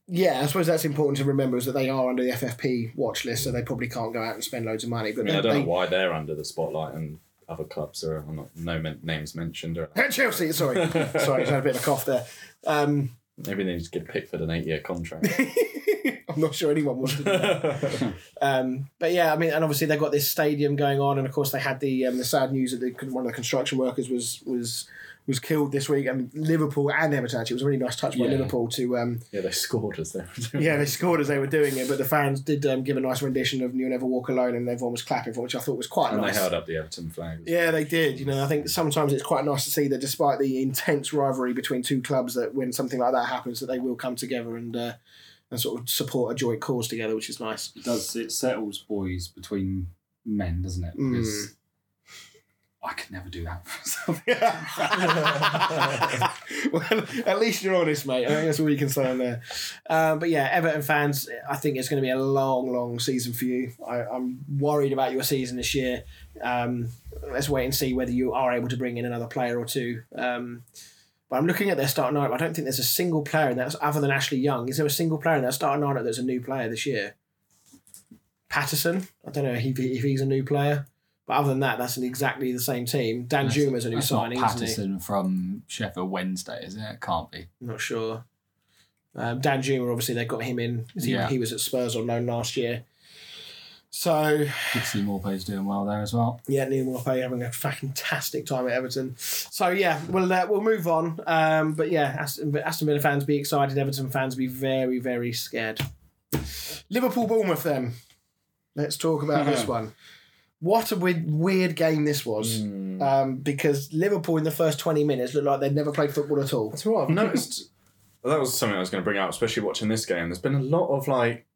Yeah, I suppose that's important to remember is that they are under the FFP watch list, so they probably can't go out and spend loads of money. But I
mean,
they,
I don't
they,
know why they're under the spotlight and other clubs are not no men- names mentioned. Or,
Chelsea, sorry, sorry, I had a bit of a cough there. Um,
maybe they need to give Pickford an eight year contract.
I'm not sure anyone wants to do that. um, but yeah, I mean, and obviously they've got this stadium going on, and of course they had the um, the sad news that the, one of the construction workers was was was killed this week, and Liverpool and Everton actually it was a really nice touch by
Yeah.
Liverpool to um,
yeah, they scored as they were doing.
yeah they scored as they were doing it, but the fans did um, give a nice rendition of "You'll Never Walk Alone," and everyone was clapping for, it, which I thought was quite
And
nice.
they held up the Everton flag.
Yeah, they did. You know, I think sometimes it's quite nice to see that despite the intense rivalry between two clubs, that when something like that happens, that they will come together and uh, and sort of support a joint cause together, which is nice.
It does. It settles boys between men, doesn't it?
Mm.
I could never do that for myself.
well, at least you're honest, mate. I think that's all you can say on there. Um, but yeah, Everton fans, I think it's going to be a long, long season for you. I, I'm worried about your season this year. Um, let's wait and see whether you are able to bring in another player or two. Um, but I'm looking at their starting lineup. I don't think there's a single player in that other than Ashley Young. Is there a single player in that starting lineup that's a new player this year? Patterson. I don't know if, he, if he's a new player. But other than that, that's an exactly the same team. Danjuma's a new
That's
signing,
not
isn't he?
Patterson from Sheffield Wednesday, is it? It can't be.
I'm not sure. Um, Danjuma, obviously, they got him in. He,
Yeah.
he was at Spurs on loan last year. So,
Good to see Maupay's doing well there as well.
yeah, Neal Maupay having a fantastic time at Everton. So, yeah, we'll, uh, we'll move on. Um, but, yeah, Aston, Aston Villa fans be excited. Everton fans be very, very scared. Liverpool Bournemouth, then. Let's talk about this one. What a weird, weird game this was.
Hmm.
Um, because Liverpool in the first 20 minutes looked like they'd never played football at all.
That's what I've noticed. well, that was something I was going to bring up, especially watching this game. There's been a lot of like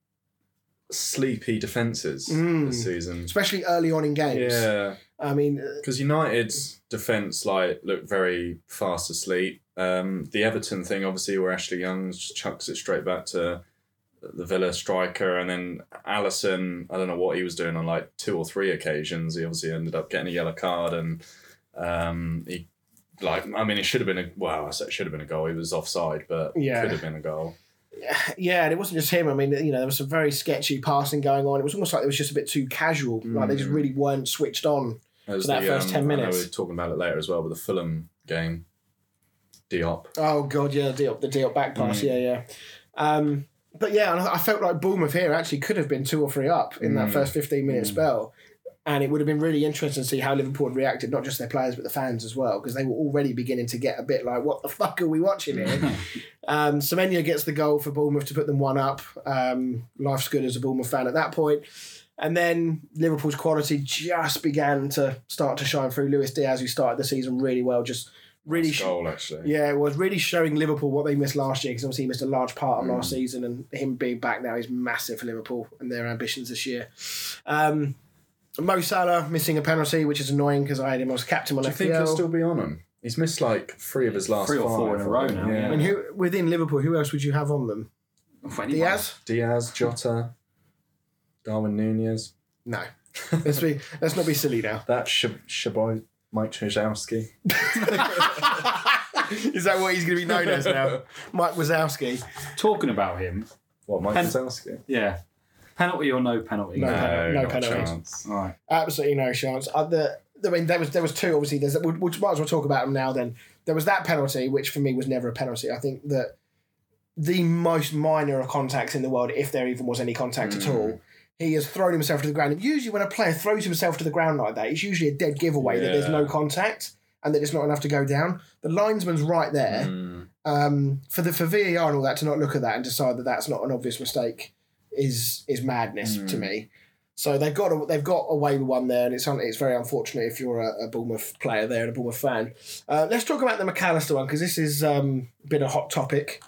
sleepy defences
Mm.
this season.
Especially early on in games.
Yeah,
I mean, uh,
because United's defence like looked very fast asleep. Um, the Everton thing, obviously, where Ashley Young just chucks it straight back to the Villa striker, and then Alisson. I don't know what he was doing on like two or three occasions. He obviously ended up getting a yellow card, and um, he like I mean, it should have been a well, I said it should have been a goal. He was offside, but
Yeah.
could have been a goal.
yeah, and it wasn't just him. I mean, you know, there was some very sketchy passing going on. It was almost like it was just a bit too casual. Like they just
Mm.
really weren't switched on. For that first 10
I know
minutes.
we're talking about it later as well, but the Fulham game, Diop.
Oh god, yeah, the Diop, the Diop back pass,
Mm.
yeah, yeah. Um, but yeah, I I felt like Bournemouth here actually could have been two or three up in that
Mm.
first fifteen minute
Mm.
spell. And it would have been really interesting to see how Liverpool had reacted, not just their players but the fans as well, because they were already beginning to get a bit like, "What the fuck are we watching here?" Um, Semenyo gets the goal for Bournemouth to put them one up. Um, life's good as a Bournemouth fan at that point. And then Liverpool's quality just began to start to shine through. Luis Diaz, who started the season really well, just really,
Nice goal actually.
yeah, it was really showing Liverpool what they missed last year because obviously he missed a large part of
Mm.
last season, and him being back now is massive for Liverpool and their ambitions this year. Um, Mo Salah missing a penalty, which is annoying because I had him as captain on
Do you think he'll still be on him? He's missed like three of his last
Three or
five.
four in a row now,
Yeah.
I mean, who within Liverpool, who else would you have on them?
For anyone.
Diaz?
Diaz, Jota, Darwin Nunez.
No. let's be let's not be silly now.
That Sh- Shaboy, Mike Trzynowski.
Is that what he's going to be known as now? Mike Wazowski.
Talking about him,
What, Mike
Pen-
Wazowski?
yeah. Penalty or no penalty?
No. pen- no
not a chance.
All right.
Absolutely no chance. Uh, the, I mean, there was there was two. Obviously, there's we, we might as well talk about them now. Then there was that penalty, which for me was never a penalty. I think that the most minor of contacts in the world, if there even was any contact at
Mm.
all, he has thrown himself to the ground. And usually, when a player throws himself to the ground like that, it's usually a dead giveaway that there's no contact and that it's not enough to go down. The linesman's right there.
Mm.
Um, for the for VAR and all that to not look at that and decide that that's not an obvious mistake is is madness to
Mm.
me. So they've got a, they've got away with one there, and it's un- it's very unfortunate if you're a, a Bournemouth player there and a Bournemouth fan. Uh, let's talk about the Mac Allister one because this has um, been a hot topic.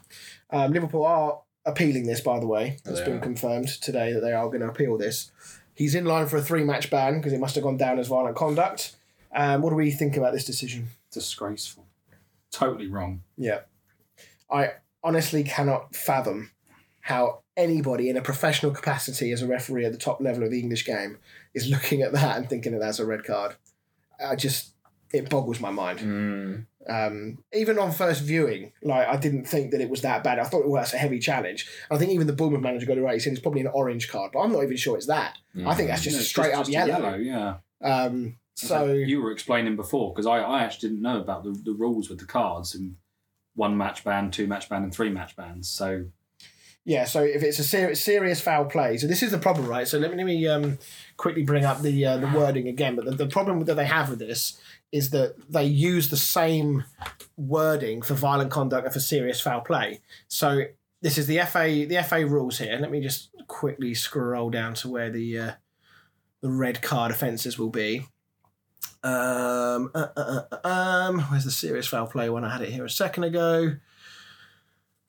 Um, Liverpool are appealing this, by the way. It's been
are.
confirmed today that they are going to appeal this. He's in line for a three match ban because it must have gone down as violent conduct. Um, what do we think about this decision?
Disgraceful. totally wrong.
Yeah. I honestly cannot fathom how anybody in a professional capacity as a referee at the top level of the English game is looking at that and thinking that that's a red card. I just, it boggles my mind.
Mm.
Um, even on first viewing, like I didn't think that it was that bad. I thought, well, that's a heavy challenge. I think even the Bournemouth manager got it right. He said it's probably an orange card, but I'm not even sure it's that. I think that's just
No,
a straight up
just a
yellow.
yeah.
Um,
So
so
you were explaining before because I, I actually didn't know about the, the rules with the cards and one match ban, two match ban, and three match bans. So
Yeah, so if it's a serious serious foul play, so this is the problem, right? So let me let me um, quickly bring up the uh, the wording again. But the, the problem that they have with this is that they use the same wording for violent conduct and for serious foul play. So this is the FA the FA rules here. Let me just quickly scroll down to where the uh, the red card offences will be. Um, uh, uh, uh, um, where's the serious foul play one? I had it here a second ago.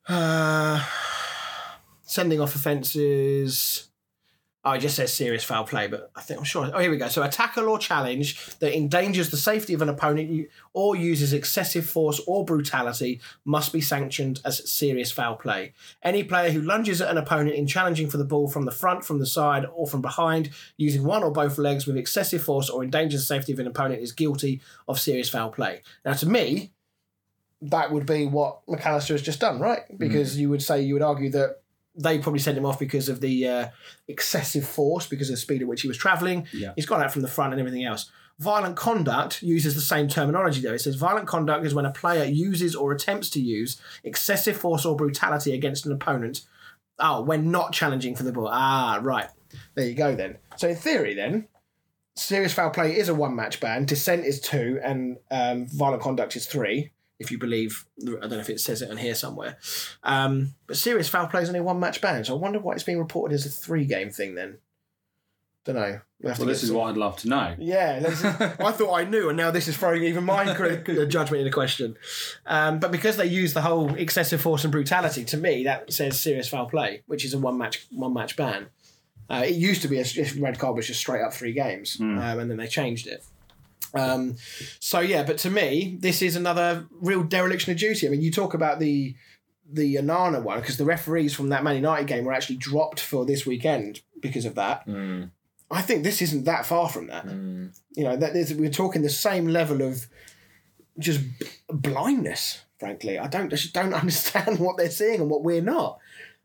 Uh, sending off offences. Oh, it just says serious foul play, but I think I'm sure. Oh, here we go. So, a tackle or challenge that endangers the safety of an opponent or uses excessive force or brutality must be sanctioned as serious foul play. Any player who lunges at an opponent in challenging for the ball from the front, from the side, or from behind, using one or both legs with excessive force or endangers the safety of an opponent is guilty of serious foul play. Now, to me, that would be what Mac Allister has just done, right? Because mm. you would say you would argue that they probably sent him off because of the uh, excessive force, because of the speed at which he was travelling.
Yeah.
He's gone out from the front and everything else. Violent conduct uses the same terminology though. It says violent conduct is when a player uses or attempts to use excessive force or brutality against an opponent. Oh, when not challenging for the ball. Ah, right. There you go then. So in theory then, serious foul play is a one match ban, dissent is two, and um, violent conduct is three. If you believe, I don't know if it says it on here somewhere, um, but serious foul play is only one match ban. So I wonder why it's being reported as a three game thing then. Don't know. We'll
well, this is
some-
what I'd love to know.
yeah, let's- I thought I knew, and now this is throwing even my judgment into question. Um, but because they use the whole excessive force and brutality, to me that says serious foul play, which is a one match one match ban. Uh, it used to be a red card was just straight up three games, um, and then they changed it. Um, so yeah, but to me, this is another real dereliction of duty. I mean, you talk about the the Onana one because the referees from that Man United game were actually dropped for this weekend because of that.
Mm.
I think this isn't that far from that.
Mm.
You know, that is, we're talking the same level of just b- blindness. Frankly, I don't I just don't understand what they're seeing and what we're not.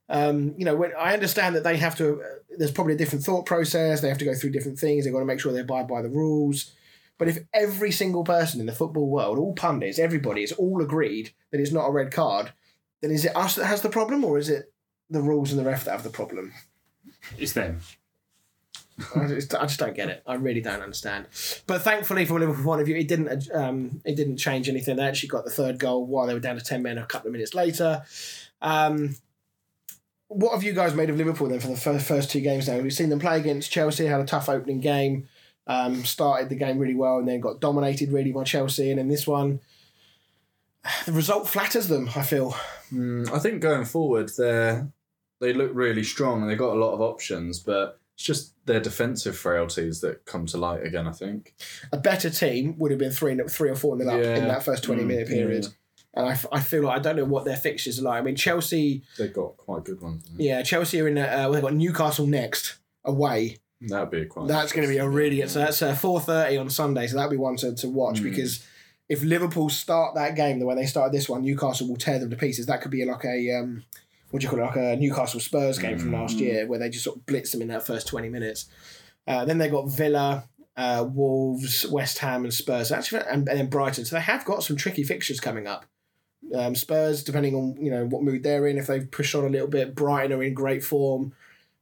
Um, you know, when I understand that they have to, uh, there's probably a different thought process. They have to go through different things. They've got to make sure they abide by the rules. But if every single person in the football world, all pundits, everybody, is all agreed that it's not a red card, then is it us that has the problem, or is it the rules and the ref that have the problem?
It's them.
I just, I just don't get it. I really don't understand. But thankfully, from a Liverpool point of view, it didn't. Um, it didn't change anything. They actually got the third goal while they were down to ten men a couple of minutes later. Um, what have you guys made of Liverpool then for the first, first two games? Now we've seen them play against Chelsea. Had a tough opening game. Um, started the game really well and then got dominated really by Chelsea. And in this one, the result flatters them. I feel.
Mm, I think going forward, they they look really strong and they've got a lot of options, but it's just their defensive frailties that come to light again. I think.
a better team would have been three, three or four nil up
Yeah.
in that first twenty
Mm,
minute period. And I, I feel like I don't know what their fixtures are like. I mean, Chelsea,
They've got quite good ones.
yeah, Chelsea are in. Uh, well, they've got Newcastle next away.
That'd be a quite.
That's going to be a really good. So that's uh, four thirty on Sunday. So that'll be one to, to watch
Mm.
because if Liverpool start that game the way they started this one, Newcastle will tear them to pieces. That could be like a um, what do you call it, like a Newcastle Spurs game from last year where they just sort of blitz them in that first twenty minutes. Uh, then they got Villa, uh, Wolves, West Ham, and Spurs. Actually, and, and then Brighton. So they have got some tricky fixtures coming up. Um, Spurs, depending on you know what mood they're in, if they've pushed on a little bit. Brighton are in great form.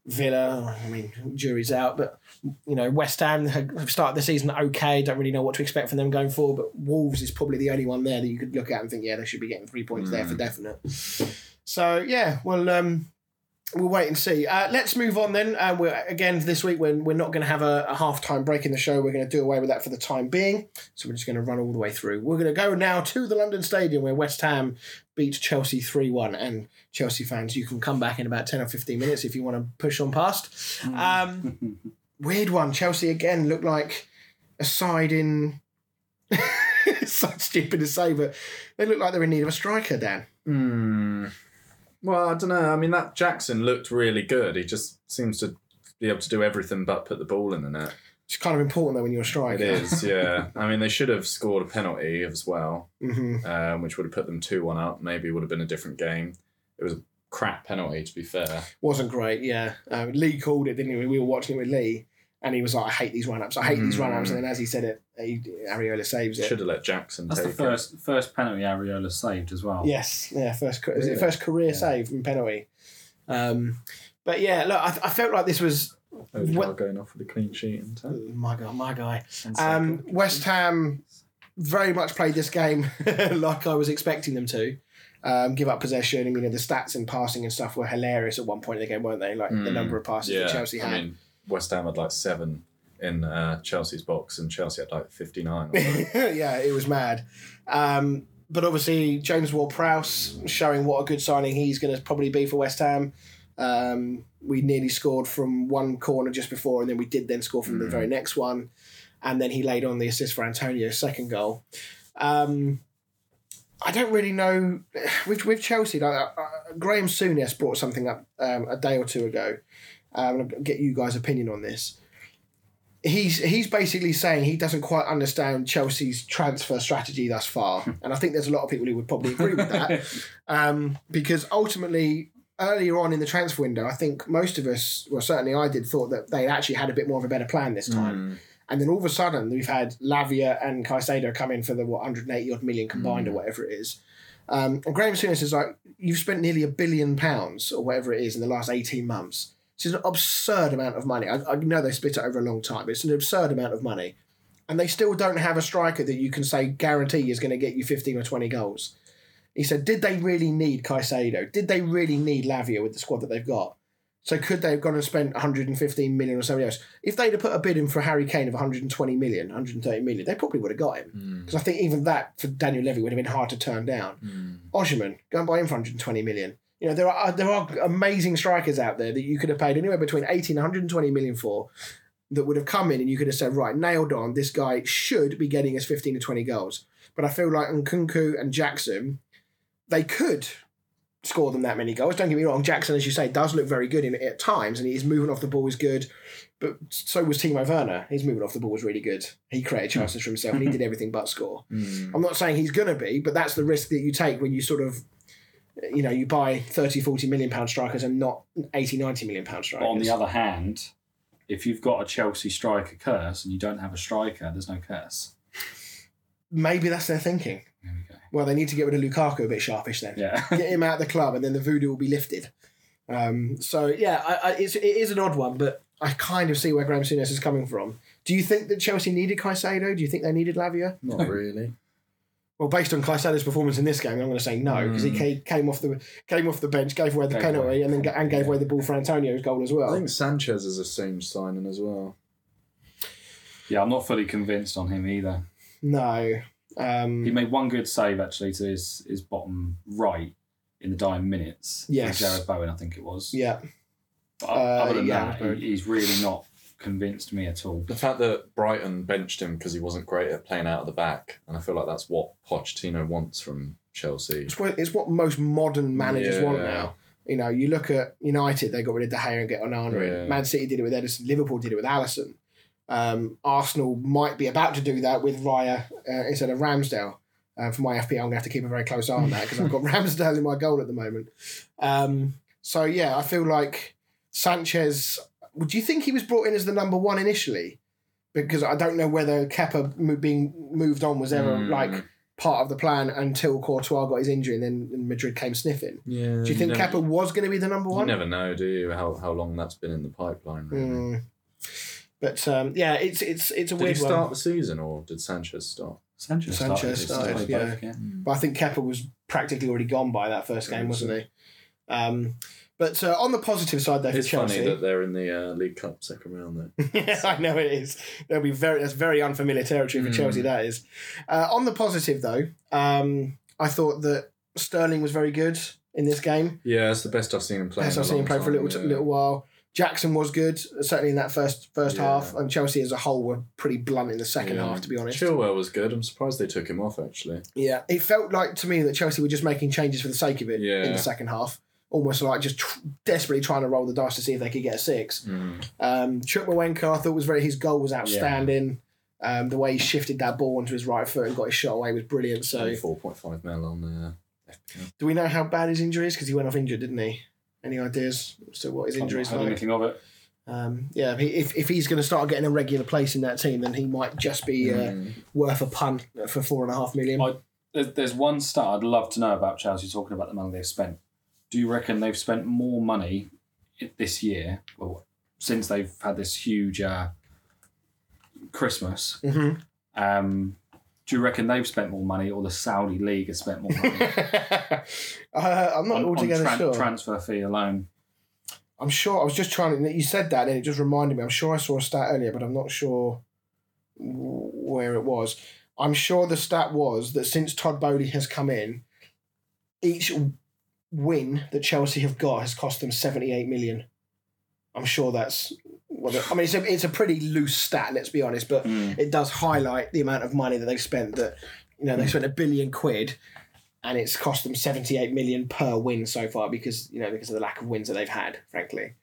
Villa, I mean, jury's out, but you know, West Ham have started the season okay. Don't really know what to expect from them going forward. But Wolves is probably the only one there that you could look at and think, yeah, they should be getting three points there for definite. So yeah, well, um, we'll wait and see. Uh, let's move on then. Uh, we're again this week when we're not going to have a, a half time break in the show. We're going to do away with that for the time being. So we're just going to run all the way through. We're going to go now to the London Stadium where West Ham beat Chelsea three one. And Chelsea fans, you can come back in about ten or fifteen minutes if you want to push on past. Um, weird one. Chelsea again looked like a side in it's so stupid to say, but they look like they're in need of a striker, Dan.
Hmm. Well, I don't know. I mean, that Jackson looked really good. He just seems to be able to do everything but put the ball in the net.
It's kind of important though when you're a striker.
It is, yeah. I mean, they should have scored a penalty as well,
hmm
um, which would have put them 2 1 up. Maybe it would have been a different game. It was a crap penalty, to be fair.
Wasn't great, yeah. Um, Lee called it, didn't he? We were watching it with Lee, and he was like, "I hate these run-ups. I hate these
Mm.
run-ups." And then as he said it, he, Areola saves it.
Should have let Jackson
That's the
take it.
first first penalty Areola saved as well.
Yes, yeah, first ca- is it
Really?
first career
Yeah.
save from penalty. Um, but yeah, look, I, I felt like this was
Odegaard
What-
going off with a clean sheet. And
oh, my god, my guy.
And
Um,
second.
West Ham very much played this game like I was expecting them to. Um, give up possession. I mean, the stats and passing and stuff were hilarious at one point in the game, weren't they? Like the
Mm,
number of passes
yeah,
that Chelsea had.
I mean, West Ham had like seven in uh, Chelsea's box, and Chelsea had like 59.
Yeah, it was mad. Um, but obviously, James Ward Prowse showing what a good signing he's going to probably be for West Ham. Um, we nearly scored from one corner just before, and then we did then score from the
Mm.
very next one. And then he laid on the assist for Antonio's second goal. Um, I don't really know with with Chelsea. Like, uh, uh, Graham Souness brought something up um, a day or two ago. Um, and I'll get you guys' opinion on this he's he's basically saying he doesn't quite understand Chelsea's transfer strategy thus far, and I think there's a lot of people who would probably agree with that, um, because ultimately earlier on in the transfer window, I think most of us, well certainly I did, thought that they actually had a bit more of a better plan this time,
Mm.
and then all of a sudden we've had Lavia and Caicedo come in for the what 180 odd million combined or whatever it is. Um, and Graham Souness is like, you've spent nearly a billion pounds or whatever it is in the last 18 months. It's an absurd amount of money. I, I know they split it over a long time, it's an absurd amount of money. And they still don't have a striker that you can say guarantee is going to get you 15 or 20 goals. He said, did they really need Caicedo? Did they really need Lavia with the squad that they've got? So could they have gone and spent 115 million or something else? If they'd have put a bid in for Harry Kane of 120 million, 130 million, they probably would have got him.
Mm.
Because I think even that for Daniel Levy would have been hard to turn down.
Mm.
Osimhen, go and buy him for 120 million. You know, there are there are amazing strikers out there that you could have paid anywhere between 80 and 120 million for that would have come in and you could have said, right, nailed on, this guy should be getting us 15 to 20 goals. But I feel like Nkunku and Jackson, they could score them that many goals. Don't get me wrong, Jackson, as you say, does look very good in it at times and his moving off the ball is good. But so was Timo Werner. His moving off the ball was really good. He created chances for himself and he did everything but score.
Mm.
I'm not saying he's going to be, but that's the risk that you take when you sort of, you know, you buy 30, 40 million pound strikers and not 80, 90 million pound strikers.
on the other hand, if you've got a Chelsea striker curse and you don't have a striker, there's no curse.
Maybe that's their thinking.
There we go.
Well, they need to get rid of Lukaku a bit sharpish then.
Yeah.
Get him out of the club and then the voodoo will be lifted. Um, so, yeah, I, I, it's, it is an odd one, but I kind of see where Graham Souness is coming from. Do you think that Chelsea needed Caicedo? Do you think they needed Lavia?
Not really.
Well, based on Caicedo's performance in this game, I'm going to say no because he
Mm.
came, came off the came off the bench, gave away the
Gave
penalty,
away.
and then and gave away the ball for Antonio's goal as well.
I think Sanchez is a same signing as well.
yeah, I'm not fully convinced on him either.
No. Um,
He made one good save actually to his, his bottom right in the dying minutes. for
Yes.
Jared Bowen, I think it was.
yeah.
But
Uh,
other than
yeah,
that, he, he's really not convinced me at all.
The fact that Brighton benched him because he wasn't great at playing out of the back, and I feel like that's what Pochettino wants from Chelsea.
It's what, it's what most modern managers want now. You know, you look at United, they got rid of De Gea and get Onana
Yeah.
in. Man City did it with Ederson. Liverpool did it with Alisson. Um, Arsenal might be about to do that with Raya uh, instead of Ramsdale. Uh, for my FPL, I'm going to have to keep a very close eye on that because I've got Ramsdale in my goal at the moment. Um, so, yeah, I feel like Sanchez. Would you think he was brought in as the number one initially? Because I don't know whether Kepa mo- being moved on was ever
Mm.
like part of the plan until Courtois got his injury and then Madrid came sniffing.
Yeah.
Do you think
never,
Kepa was going to be the number one?
You never know, do you? How how long that's been in the pipeline? Really.
Mm. But um, yeah, it's it's it's a weird one.
Did he start
one.
the season or did Sanchez start?
Sanchez,
Sanchez
started,
started,
both,
yeah. But I think Kepa was practically already gone by that first game, wasn't he? Um, but uh, on the positive side, though, for
It's
Chelsea,
funny that they're in the uh, League Cup second round there.
yeah, I know it is. There'll be very that's very unfamiliar territory for
Mm.
Chelsea. That is. Uh, on the positive though, um, I thought that Sterling was very good in this game.
Yeah, it's the best I've seen him play. In
I've seen him play for a little
time,
t- little while. Jackson was good, certainly in that first first
Yeah.
half, and Chelsea as a whole were pretty blunt in the second
Yeah.
half, to be honest.
Chilwell was good. I'm surprised they took him off actually.
Yeah, it felt like to me that Chelsea were just making changes for the sake of it in the second half, almost like just tr- desperately trying to roll the dice to see if they could get a six.
Mm.
Um, Chukwuemeka, I thought was very his goal was outstanding. Um, the way he shifted that ball onto his right foot and got his shot away was brilliant. So,
four point five mil on uh, FPL.
do we know how bad his injury is? Because he went off injured, didn't he? Any ideas as to what his injury is
heard
like?
anything of it.
Um, yeah, if, if he's going to start getting a regular place in that team, then he might just be uh,
Mm.
worth a punt for four and a half million.
I- There's, there's one stat I'd love to know about Chelsea talking about the money they've spent. Do you reckon they've spent more money this year, well, since they've had this huge uh, Christmas?
hmm
Um, do you reckon they've spent more money, or the Saudi league has spent more money
uh, I'm not
on, on
altogether
tran-
sure.
transfer fee alone?
I'm sure. I was just trying to. You said that, and it just reminded me. I'm sure I saw a stat earlier, but I'm not sure where it was. I'm sure the stat was that since Todd Boehly has come in, each win that Chelsea have got has cost them 78 million. I'm sure that's. What I mean, it's a, it's a pretty loose stat, let's be honest, but
Mm.
it does highlight the amount of money that they've spent. That you know they spent a billion quid, and it's cost them seventy eight million per win so far because you know because of the lack of wins that they've had, frankly.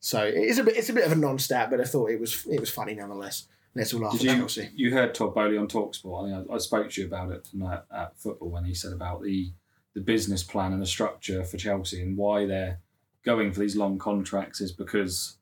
So it's a bit it's a bit of a non stat, but I thought it was it was funny nonetheless. Let's all laugh
Did you
Chelsea.
you heard Todd Boehly on Talksport? I, think I, I spoke to you about it tonight at football when he said about the the business plan and the structure for Chelsea and why they're going for these long contracts is because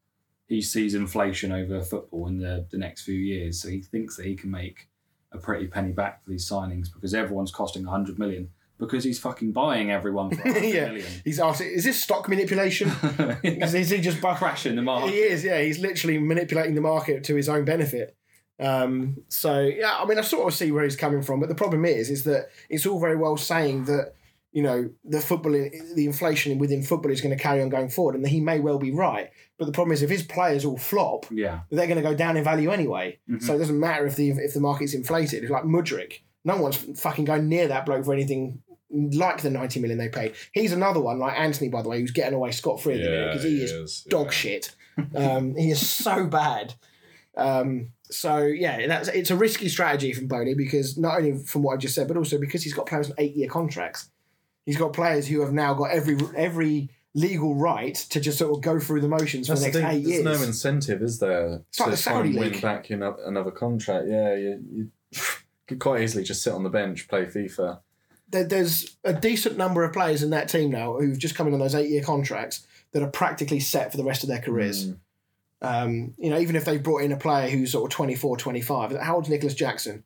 he sees inflation over football in the, the next few years. So he thinks that he can make a pretty penny back for these signings because everyone's costing 100 million because he's fucking buying everyone for 100
Yeah.
million.
He's asked, is this stock manipulation? is, is he just buck-
crashing the market.
He is, yeah. He's literally manipulating the market to his own benefit. Um, so yeah, I mean, I sort of see where he's coming from, but the problem is, is that it's all very well saying that you know the football, the inflation within football is going to carry on going forward, and he may well be right. But the problem is, if his players all flop,
Yeah.
they're going to go down in value anyway.
Mhm.
So it doesn't matter if the if the market's inflated. It's Like Mudryk, no one's fucking going near that bloke for anything like the ninety million they paid. He's another one, like Antony, by the way, who's getting away scot free at the minute because he is dog shit. Um, he is so bad. Um, so yeah, that's it's a risky strategy from Boehly because not only from what I just said, but also because he's got players on eight year contracts. He's got players who have now got every every legal right to just sort of go through the motions
That's
for
the
the next
thing.
eight
There's
years.
There's no incentive, is there,
It's like
to
the
try and win
league.
back no- another contract? Yeah, you, you could quite easily just sit on the bench, play FIFA.
there, there's a decent number of players in that team now who've just come in on those eight year contracts that are practically set for the rest of their careers.
Mm.
Um, you know, even if they've brought in a player who's sort of 24, 25. How old's Nicolas Jackson?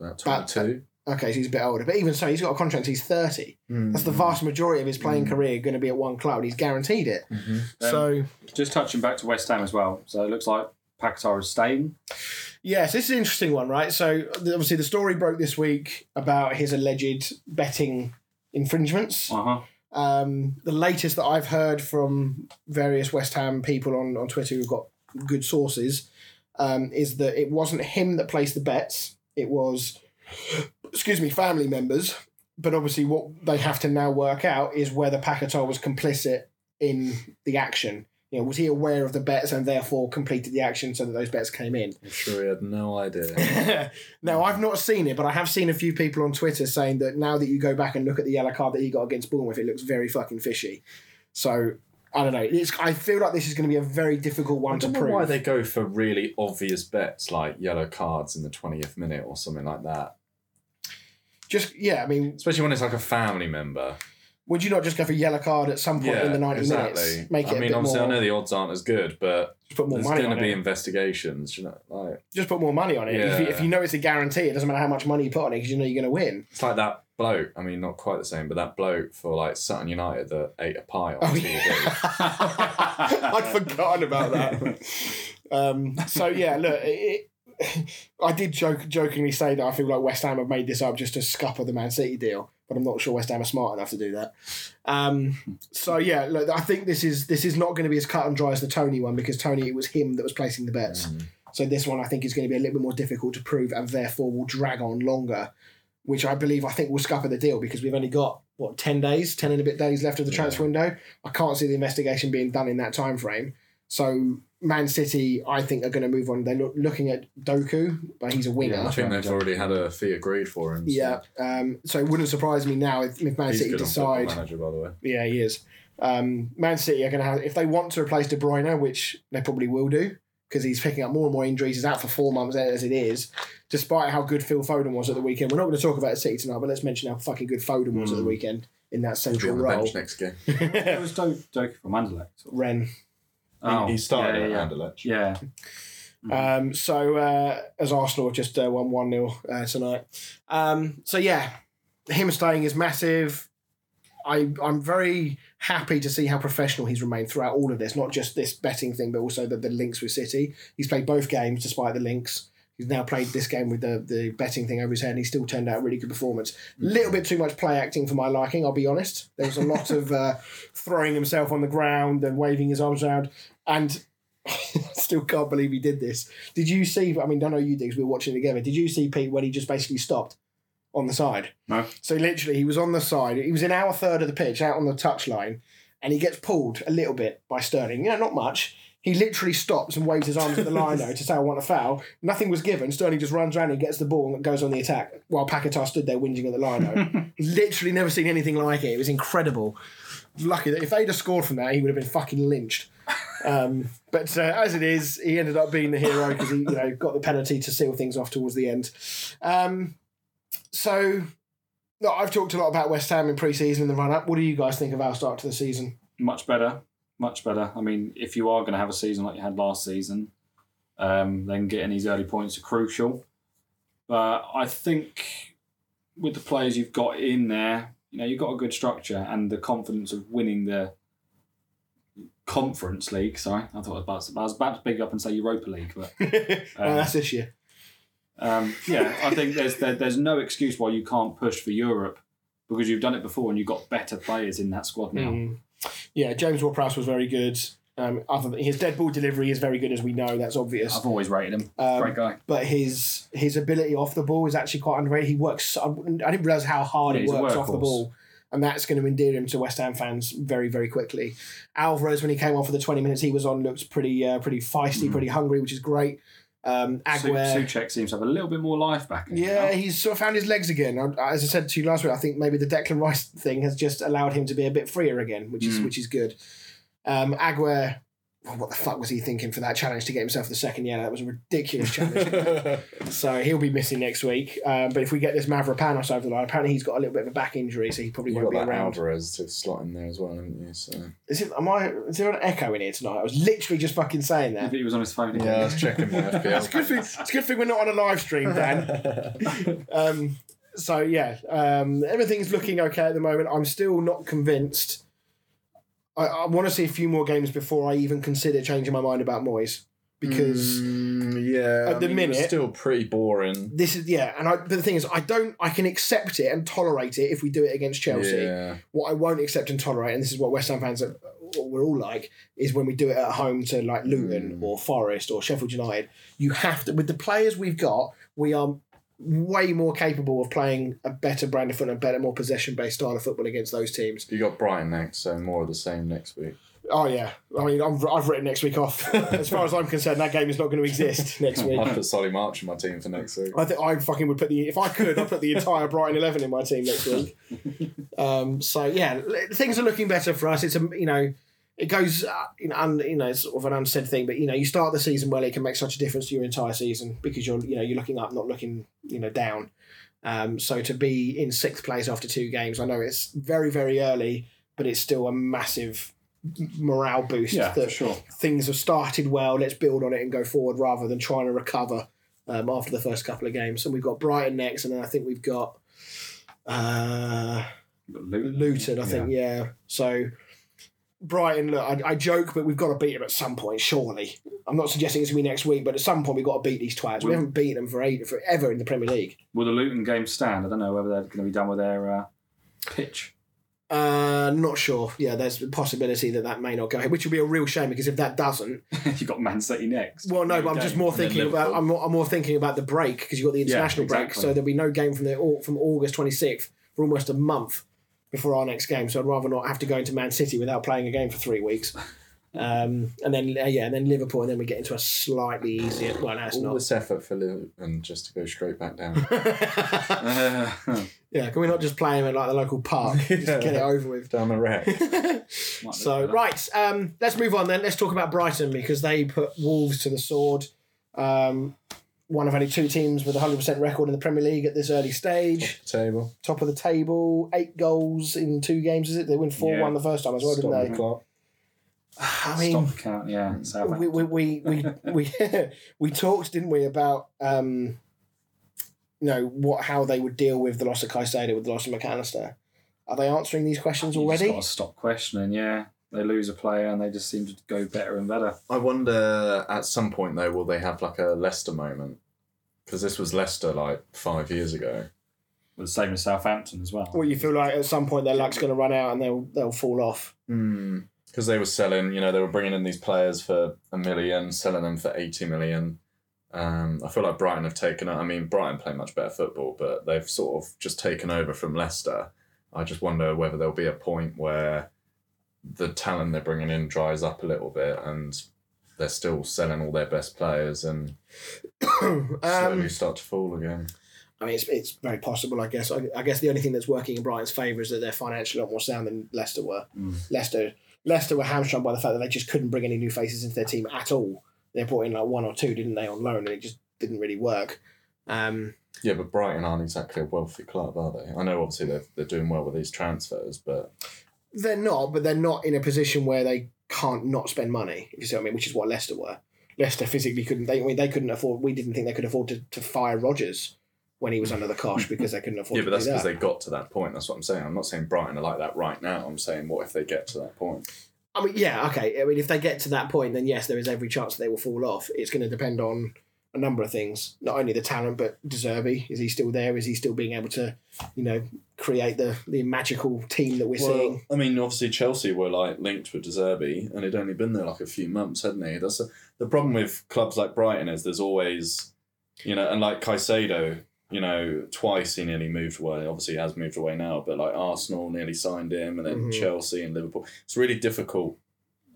About
About-
22.
Okay, so he's a bit older. But even so, he's got a contract, he's 30. That's the vast majority of his playing
Mm.
career going to be at one club. He's guaranteed it.
Mhm.
so,
Just touching back to West Ham as well. So it looks like Paquetá is staying.
yes, this is an interesting one, right? So, obviously, the story broke this week about his alleged betting infringements.
Uh huh.
Um, the latest that I've heard from various West Ham people on, on Twitter who've got good sources um, is that it wasn't him that placed the bets. It was, excuse me, family members. But obviously, what they have to now work out is whether Paquetá was complicit in the action. You know, was he aware of the bets and therefore completed the action so that those bets came in?
I'm sure he had no idea.
now, I've not seen it, but I have seen a few people on Twitter saying that now that you go back and look at the yellow card that he got against Bournemouth, it looks very fucking fishy. So, I don't know. It's, I feel like this is going to be a very difficult one to
don't know
prove.
why they go for really obvious bets like yellow cards in the 20th minute or something like that.
Just, yeah, I mean,
Especially when it's like a family member.
would you not just go for yellow card at some point in the 90 minutes? Make it
I
a
mean, obviously,
more,
I know the odds aren't as good, but
just put more
there's
money
going to be
it.
investigations. You know, like
Just put more money on it. If, you, if you know it's a guarantee, it doesn't matter how much money you put on it because you know you're going to win.
it's like that bloke. I mean, not quite the same, but that bloke for like Sutton United that ate a pie on
Oh,
TV.
yeah. I'd forgotten about that. Um, so yeah, look, it, I did joke, jokingly say that I feel like West Ham have made this up just to scupper the Man City deal, but I'm not sure West Ham are smart enough to do that. Um, so yeah, look, I think this is this is not going to be as cut and dry as the Toney one because Toney it was him that was placing the bets.
Mm.
So this one I think is going to be a little bit more difficult to prove and therefore will drag on longer, which I believe I think will scupper the deal because we've only got what ten days, ten and a bit days left of the transfer window. I can't see the investigation being done in that time frame. So Man City, I think, are going to move on. They're loo- looking at Doku, but he's a winger.
I think they've already had a fee agreed for him. so-
Yeah, um, so it wouldn't surprise me now if, if Man
He's
City
good on
decide.
manager, by the way.
Yeah, he is. Um, Man City are going to have if they want to replace De Bruyne, which they probably will do because he's picking up more and more injuries. He's out for four months as it is. Despite how good Phil Foden was at the weekend, we're not going to talk about City tonight, but let's mention how fucking good Foden was at the weekend in that central
on the
role.
bench next game.
It was Do- Doku from Anderlecht.
Ren.
Oh,
he started
yeah, yeah,
at Anderlecht.
Yeah.
Um, so uh, as Arsenal just uh, won one 0 uh, tonight. Um, so yeah, him staying is massive. I I'm very happy to see how professional he's remained throughout all of this, not just this betting thing, but also the, the links with City. He's played both games despite the links. He's now played this game with the, the betting thing over his head, and he still turned out a really good performance. A little bit too much play acting for my liking, I'll be honest. There was a lot of uh, throwing himself on the ground and waving his arms around, and still can't believe he did this. Did you see? I mean, I know you did 'cause we were watching it together. Did you see Pete when he just basically stopped on the side?
No.
So literally, he was on the side. He was in our third of the pitch, out on the touchline, and he gets pulled a little bit by Sterling. You know, not much. He literally stops and waves his arms at the lino to say, "I want a foul." Nothing was given. Sterling just runs around and gets the ball and goes on the attack, while Paquetá stood there whinging at the lino. literally never seen anything like it. It was incredible. Lucky that if they'd have scored from that, he would have been fucking lynched. Um, but uh, as it is, he ended up being the hero because he, you know, got the penalty to seal things off towards the end. Um, so, look, I've talked a lot about West Ham in pre-season and the run-up. What do you guys think of our start to the season?
Much better. Much better. I mean, if you are going to have a season like you had last season, um, then getting these early points are crucial. But I think with the players you've got in there, you know, you've got a good structure and the confidence of winning the Conference League. Sorry, I thought I was about to, I was about to pick up and say Europa League, but
well, that's this year.
Um, yeah, I think there's there, there's no excuse why you can't push for Europe because you've done it before and you've got better players in that squad now.
Mm. Yeah, James Ward-Prowse was very good. Um, other than his dead ball delivery is very good, as we know. That's obvious.
I've always rated him.
Um,
Great guy.
but his his ability off the ball is actually quite underrated. He works. I didn't realize how hard
Yeah,
he works off the ball, and that's going to endear him to West Ham fans very very quickly. Alvarez, when he came on for the twenty minutes he was on, looked pretty uh, pretty feisty,
Mm.
pretty hungry, which is great. Um,
Su- Souček seems to have a little bit more life back. in him
yeah,
now.
he's sort of found his legs again. As I said to you last week, I think maybe the Declan Rice thing has just allowed him to be a bit freer again, which is
Mm.
which is good. Um, Aguerd, oh, what the fuck was he thinking for that challenge to get himself the second yellow? That was a ridiculous challenge. So he'll be missing next week. Um, but if we get this Mavropanos over the line, apparently he's got a little bit of a back injury, so he probably
You
won't
got
be
that
around.
Alvarez to slot in there as well, haven't you? So
Is it? Am I? Is there an echo in here tonight? I was literally just fucking saying
I
that.
think he was on his phone again.
yeah, I was checking my
It's good thing. It's a good thing we're not on a live stream, Dan. um, so yeah, um, everything's looking okay at the moment. I'm still not convinced. I, I want to see a few more games before I even consider changing my mind about Moyes because.
Mm, yeah,
At
I
the
mean,
minute-
still pretty boring.
This is yeah, and I, but the thing is, I don't. I can accept it and tolerate it if we do it against Chelsea.
Yeah,
What I won't accept and tolerate, and this is what West Ham fans are, we're all like, is when we do it at home to like Luton
Mm.
or Forest or Sheffield United. You have to, with the players we've got, we are way more capable of playing a better brand of football, a better, more possession based style of football against those teams.
you got Brighton next, so more of the same next week.
Oh yeah, I mean, I'm, I've written next week off. as far as I'm concerned, that game is not going to exist next week.
I'll put Solly March in my team for next week.
I think I fucking would put the if I could, I'd put the entire Brighton eleven in my team next week. Um, so yeah, things are looking better for us. It's a you know, it goes uh, you know, un, you know, it's sort of an unsaid thing, but you know, you start the season well, it can make such a difference to your entire season because you're you know you're looking up, not looking you know down. Um, so to be in sixth place after two games, I know it's very very early, but it's still a massive morale boost
Yeah,
that
sure.
things have started well. Let's build on it and go forward rather than trying to recover um, after the first couple of games. And we've got Brighton next, and then I think we've got uh,
Luton,
Luton. I think yeah. So Brighton, look, I, I joke, but we've got to beat them at some point. Surely, I'm not suggesting it's gonna be next week, but at some point we've got to beat these twats. We haven't beaten them for eight, forever in the Premier League.
Will the Luton game stand? I don't know whether they're going to be done with their uh, pitch.
Uh, not sure. Yeah, there's a possibility that that may not go ahead, which would be a real shame because if that doesn't,
You've got Man City next.
Well, no, but I'm just more thinking about. I'm more, I'm more thinking about the break because you've got the international break,
exactly.
so there'll be no game from the from August 26th for almost a month before our next game. So I'd rather not have to go into Man City without playing a game for three weeks. Um, and then uh, yeah, and then Liverpool, and then we get into a slightly easier. Well, no, it's
All
not.
this effort for Liverpool and just to go straight back down.
Uh,
yeah, can we not just play him at like the local park? Just
Yeah.
get it over with.
down the wreck.
So right, um, let's move on then. Let's talk about Brighton because they put Wolves to the sword. Um, one of only two teams with a hundred percent record in the Premier League at this early stage.
Table.
Top of the table, eight goals in two games. Is it? They win four one the first time as well,
Stop
didn't
the
they?
clock.
I mean,
Stop count, yeah.
We we we we we, we talked, didn't we, about um, you know what how they would deal with the loss of Caicedo with the loss of Mac Allister. Are they answering these questions
You just
already?
got to stop questioning. Yeah, they lose a player and they just seem to go better and better.
I wonder at some point though, will they have like a Leicester moment? Because this was Leicester like five years ago.
Well, the same as Southampton as well.
Or you feel like at some point their luck's going to run out and they'll they'll fall off.
Because they were selling, you know, they were bringing in these players for a million, selling them for 80 million. Um, I feel like Brighton have taken. I mean, Brighton play much better football, but they've sort of just taken over from Leicester. I just wonder whether there'll be a point where the talent they're bringing in dries up a little bit and they're still selling all their best players and slowly
um,
start to fall again.
I mean, it's, it's very possible, I guess. I, I guess the only thing that's working in Brighton's favour is that they're financially a lot more sound than Leicester were.
Mm.
Leicester Leicester were hamstrung by the fact that they just couldn't bring any new faces into their team at all. They brought in like one or two, didn't they, on loan, and it just didn't really work. Um,
Yeah, but Brighton aren't exactly a wealthy club, are they? I know obviously they're, they're doing well with these transfers, but
they're not, but they're not in a position where they can't not spend money. If you see what I mean, which is what Leicester were. Leicester physically couldn't. They I mean, they couldn't afford. We didn't think they could afford to, to fire Rodgers when he was under the cosh because they couldn't afford
yeah,
to
but that's because
that.
they got to that point. That's what I'm saying. I'm not saying Brighton are like that right now. I'm saying what if they get to that point?
I mean, yeah, okay. I mean, if they get to that point, then yes, there is every chance that they will fall off. It's going to depend on a number of things, not only the talent, but De Zerbi. Is he still there? Is he still being able to, you know, create the the magical team that we're seeing?
I mean, obviously Chelsea were like linked with De Zerbi, and he'd only been there like a few months, hadn't he? That's a, the problem with clubs like Brighton is there's always, you know, and like Caicedo, you know, twice he nearly moved away. Obviously, he has moved away now, but like Arsenal nearly signed him, and then
Mhm.
Chelsea and Liverpool. It's really difficult.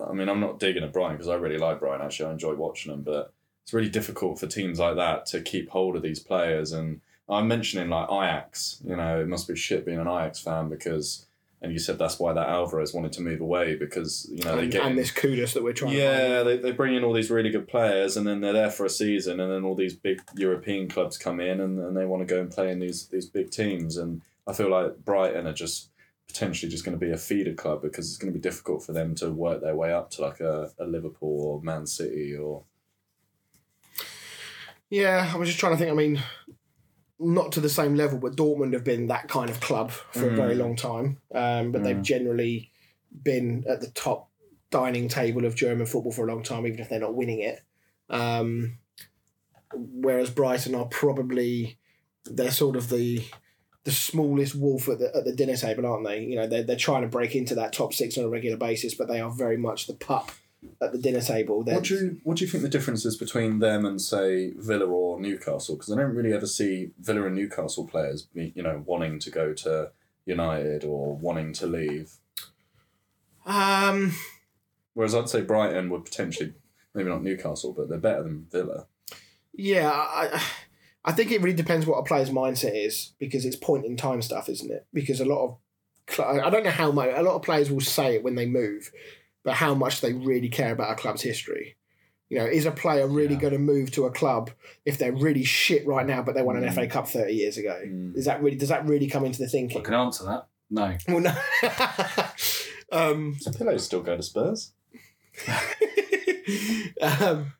I mean, I'm not digging at Brighton because I really like Brighton. Actually, I enjoy watching them, but it's really difficult for teams like that to keep hold of these players. And I'm mentioning like Ajax. You know, it must be shit being an Ajax fan because. And you said that's why that Alvarez wanted to move away because you know they get
and this kudos that we're trying. to
yeah, they, they bring in all these really good players and then they're there for a season and then all these big European clubs come in and, and they want to go and play in these these big teams and I feel like Brighton are just potentially just going to be a feeder club because it's going to be difficult for them to work their way up to like a, a Liverpool or Man City or
Yeah, I was just trying to think. I mean, not to the same level, but Dortmund have been that kind of club for a very
Mm.
long time. Um, but they've
Mm.
generally been at the top dining table of German football for a long time, even if they're not winning it. Um, whereas Brighton are probably they're sort of the the smallest wolf at the at the dinner table, aren't they? You know, they're they're trying to break into that top six on a regular basis, but they are very much the pup at the dinner table. They're,
what do you what do you think the difference is between them and say Villa or Newcastle because I don't really ever see Villa and Newcastle players you know wanting to go to United or wanting to leave
um,
Whereas I'd say Brighton would potentially, maybe not Newcastle, but they're better than Villa.
Yeah, I, I think it really depends what a player's mindset is because it's point in time stuff, isn't it? Because a lot of, I don't know how much, a lot of players will say it when they move, but how much they really care about a club's history. You know, is a player really
Yeah.
going to move to a club if they're really shit right now, but they won an
Mm.
FA Cup thirty years ago?
Mm.
Is that really? Does that really come into the thinking?
I can answer that. No.
Well, no. um,
Does Pillow still go to Spurs?
um,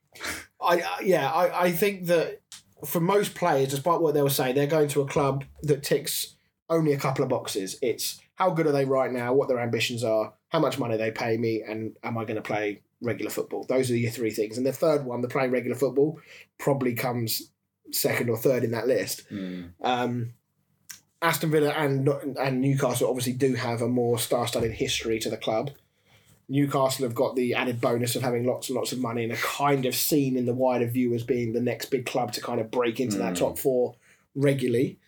I I- yeah, I, I think that for most players, despite what they were saying, they're going to a club that ticks only a couple of boxes. It's how good are they right now, what their ambitions are, how much money they pay me, and am I going to play regular football? Those are your three things. And the third one, the playing regular football, probably comes second or third in that list. Um, Aston Villa and and Newcastle obviously do have a more star-studded history to the club. Newcastle have got the added bonus of having lots and lots of money and are kind of seen in the wider view as being the next big club to kind of break into that
Mm.
top four regularly.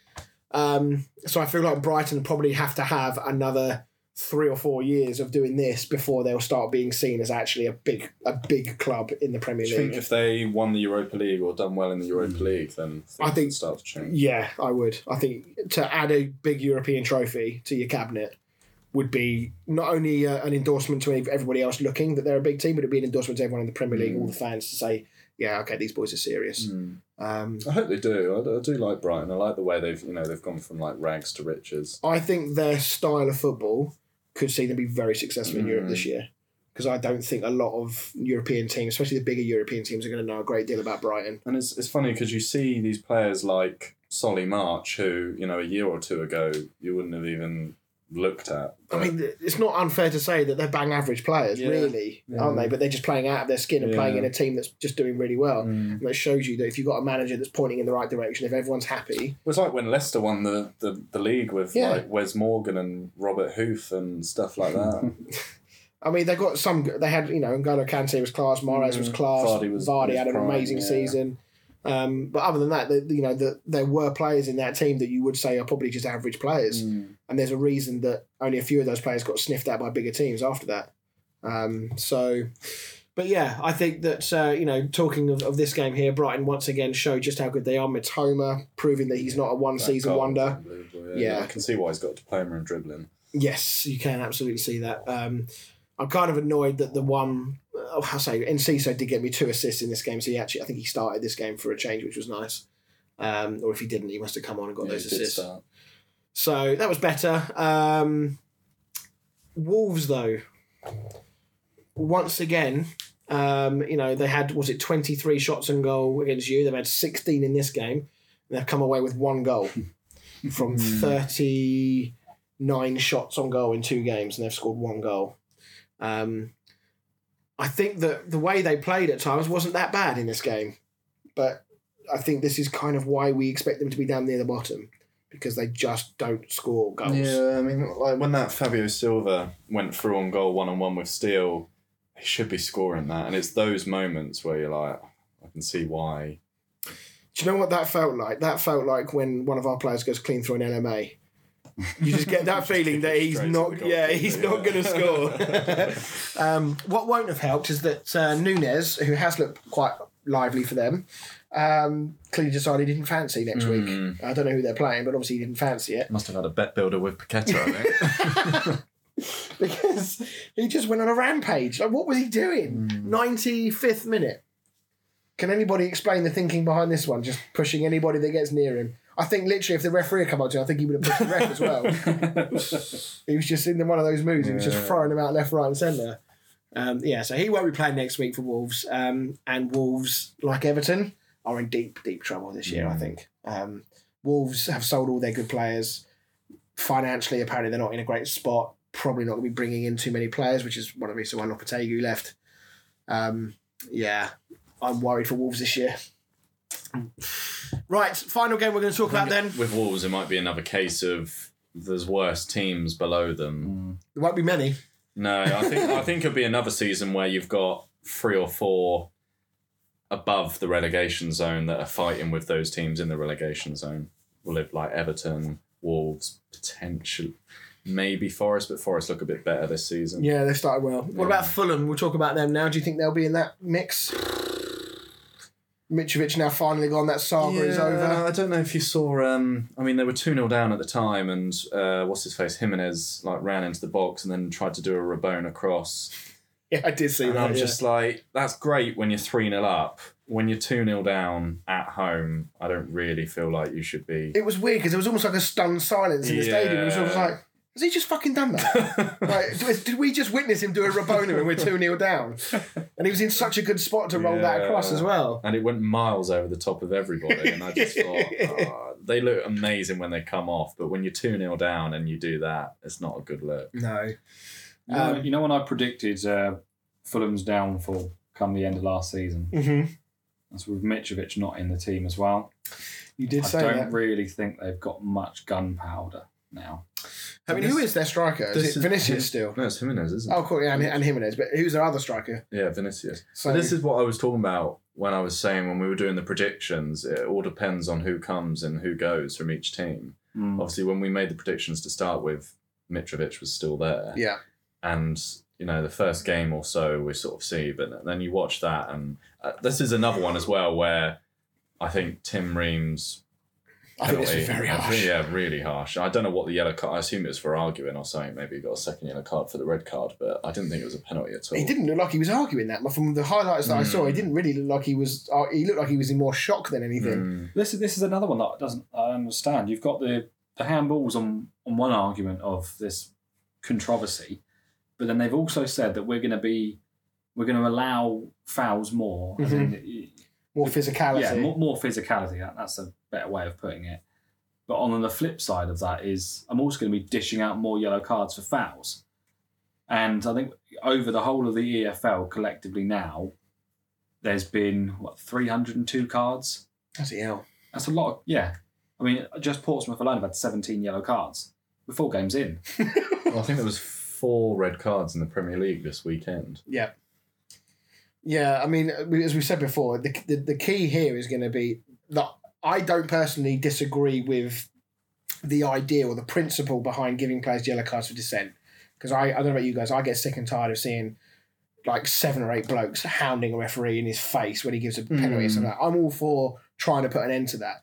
Um, so I feel like Brighton probably have to have another three or four years of doing this before they'll start being seen as actually a big a big club in the Premier
Do you think
League.
if they won the Europa League or done well in the Europa
Hmm.
League, then
I think-
would start to change?
Yeah, I would. I think to add a big European trophy to your cabinet would be not only uh, an endorsement to everybody else looking that they're a big team, but it'd be an endorsement to everyone in the Premier League, all the fans to say, yeah, okay, these boys are serious.
Mm.
Um,
I hope they do. I, I do like Brighton. I like the way they've you know they've gone from like rags to riches.
I think their style of football could see them be very successful in Europe this year. Because I don't think a lot of European teams, especially the bigger European teams, are going to know a great deal about Brighton.
And it's it's funny because you see these players like Solly March, who you know a year or two ago you wouldn't have even looked at.
I mean, it's not unfair to say that they're bang average players,
Yeah.
really, aren't they? But they're just playing out of their skin and
Yeah.
playing in a team that's just doing really well.
Mm.
And that shows you that if you've got a manager that's pointing in the right direction, if everyone's happy,
It was like when Leicester won the, the, the league with
Yeah.
like Wes Morgan and Robert Huth and stuff like that.
I mean, they got some. They had you know, N'Golo Kante was class, Mahrez was
Mm.
class,
Vardy was
Vardy
in his
had an
prime,
amazing
yeah.
season. Um, but other than that, the, you know, the, there were players in that team that you would say are probably just average players,
Mm.
and there's a reason that only a few of those players got sniffed out by bigger teams after that. Um, so, but yeah, I think that uh, you know, talking of, of this game here, Brighton once again showed just how good they are. Mitoma proving that he's not a
one-season
wonder.
unbelievable,
Yeah.
I can see why he's got diploma in dribbling.
Yes, you can absolutely see that. Um, I'm kind of annoyed that the one, oh, I say, Enciso did get me two assists in this game. So he actually, I think he started this game for a change, which was nice. Um, or if he didn't, he must have come on and got
Yeah,
those assists. So that was better. Um, Wolves, though, once again, um, you know, they had, was it 23 shots on goal against you? They've had 16 in this game. And they've come away with one goal from 39 shots on goal in two games, and they've scored one goal. Um, I think that the way they played at times wasn't that bad in this game. But I think this is kind of why we expect them to be down near the bottom because they just don't score goals.
Yeah, I mean, like when that Fabio Silva went through on goal one on one with Steele, he should be scoring that. And it's those moments where you're like, I can see why.
Do you know what that felt like? That felt like when one of our players goes clean through an LMA. You just get that feeling that he's not. Yeah, he's not going to score. um, what won't have helped is that uh, Nunez, who has looked quite lively for them, um, clearly decided he didn't fancy next week.
Mm.
I don't know who they're playing, but obviously he didn't fancy it
Must have had a bet builder with Paqueta, I think.
because he just went on a rampage. Like, what was he doing? Ninety fifth minute. Can anybody explain the thinking behind this one? Just pushing anybody that gets near him. I think literally, if the referee had come up to him, I think he would have pushed the ref as well. he was just in one of those moves. He was just throwing them out left, right, and centre. Um, yeah, so he won't be playing next week for Wolves. Um, and Wolves, like Everton, are in deep, deep trouble this year. I
Mm.
think um, Wolves have sold all their good players. Financially, apparently, they're not in a great spot. Probably not going to be bringing in too many players, which is one of the reasons why Lopetegui left. Um, yeah, I'm worried for Wolves this year. Right, final game we're going to talk about then.
with Wolves, it might be another case of there's worse teams below them.
There won't be many.
No, I think I think it'll be another season where you've got three or four above the relegation zone that are fighting with those teams in the relegation zone. Will it like Everton, Wolves, potentially maybe Forest, but Forest look a bit better this season.
Yeah, they started well. What about Fulham? We'll talk about them now. Do you think they'll be in that mix? Mitrovic now finally gone. That saga is over.
I don't know if you saw. Um, I mean, they were two 0 down at the time, and uh, what's his face Jimenez like ran into the box and then tried to do a Rabona across.
Yeah, I did see
And
that.
I'm
yeah.
just like, that's great when you're 3 0 up. When you're 2 0 down at home, I don't really feel like you should be.
It was weird because it was almost like a stunned silence in the stadium. It was
Yeah.
like, has he just fucking done that? like, did, did we just witness him do a Rabona when we're 2 0 down? And he was in such a good spot to roll that across as well.
and it went miles over the top of everybody. And I just thought, "Ah, they look amazing when they come off, but when you're 2 0 down and you do that, it's not a good look.
No.
You know,
Um,
you know when I predicted uh, Fulham's downfall come the end of last season?
hmm
That's with Mitrovic not in the team as well.
You did
I
say that.
I don't really think they've got much gunpowder now.
I mean, who is their striker? Is
This
it
is-
Vinicius still?
No, it's Jimenez, isn't it?
Oh, cool. Yeah, and, and Jimenez. But who's their other striker?
Yeah, Vinicius.
So
So this is what I was talking about when I was saying when we were doing the predictions. It all depends on who comes and who goes from each team.
Mm.
Obviously, when we made the predictions to start with, Mitrovic was still there.
Yeah.
And you know, the first game or so we sort of see, but then you watch that, and uh, this is another one as well where I think Tim Ream's. Penalty-
very
I
harsh.
think- Yeah, really harsh. I don't know what the yellow card. I assume it was for arguing or something. Maybe he got a second yellow card for the red card, but I didn't think it was a penalty at all.
He didn't look like he was arguing that. But From the highlights that I saw,
Mm.
he didn't really look like he was. Uh, he looked like he was in more shock than anything.
Mm.
This is this is another one that doesn't I understand. You've got the the handballs on on one argument of this controversy, but then they've also said that we're going to be we're going to allow fouls more. as in,
More physicality.
yeah, more, more physicality. That, that's a better way of putting it. But on the flip side of that is I'm also going to be dishing out more yellow cards for fouls. And I think over the whole of the EFL collectively now, there's been what 302 cards.
That's a hell.
That's a lot. Of, yeah, I mean, just Portsmouth alone have had 17 yellow cards. We're four games in.
Well, I think there was four red cards in the Premier League this weekend.
Yeah. Yeah, I mean, uh, as we said before, the, the, the key here is going to be that I don't personally disagree with the idea or the principle behind giving players yellow cards for dissent. Because I, I don't know about you guys, I get sick and tired of seeing like seven or eight blokes hounding a referee in his face when he gives a penalty or hmm. something. like that. I'm all for trying to put an end to that.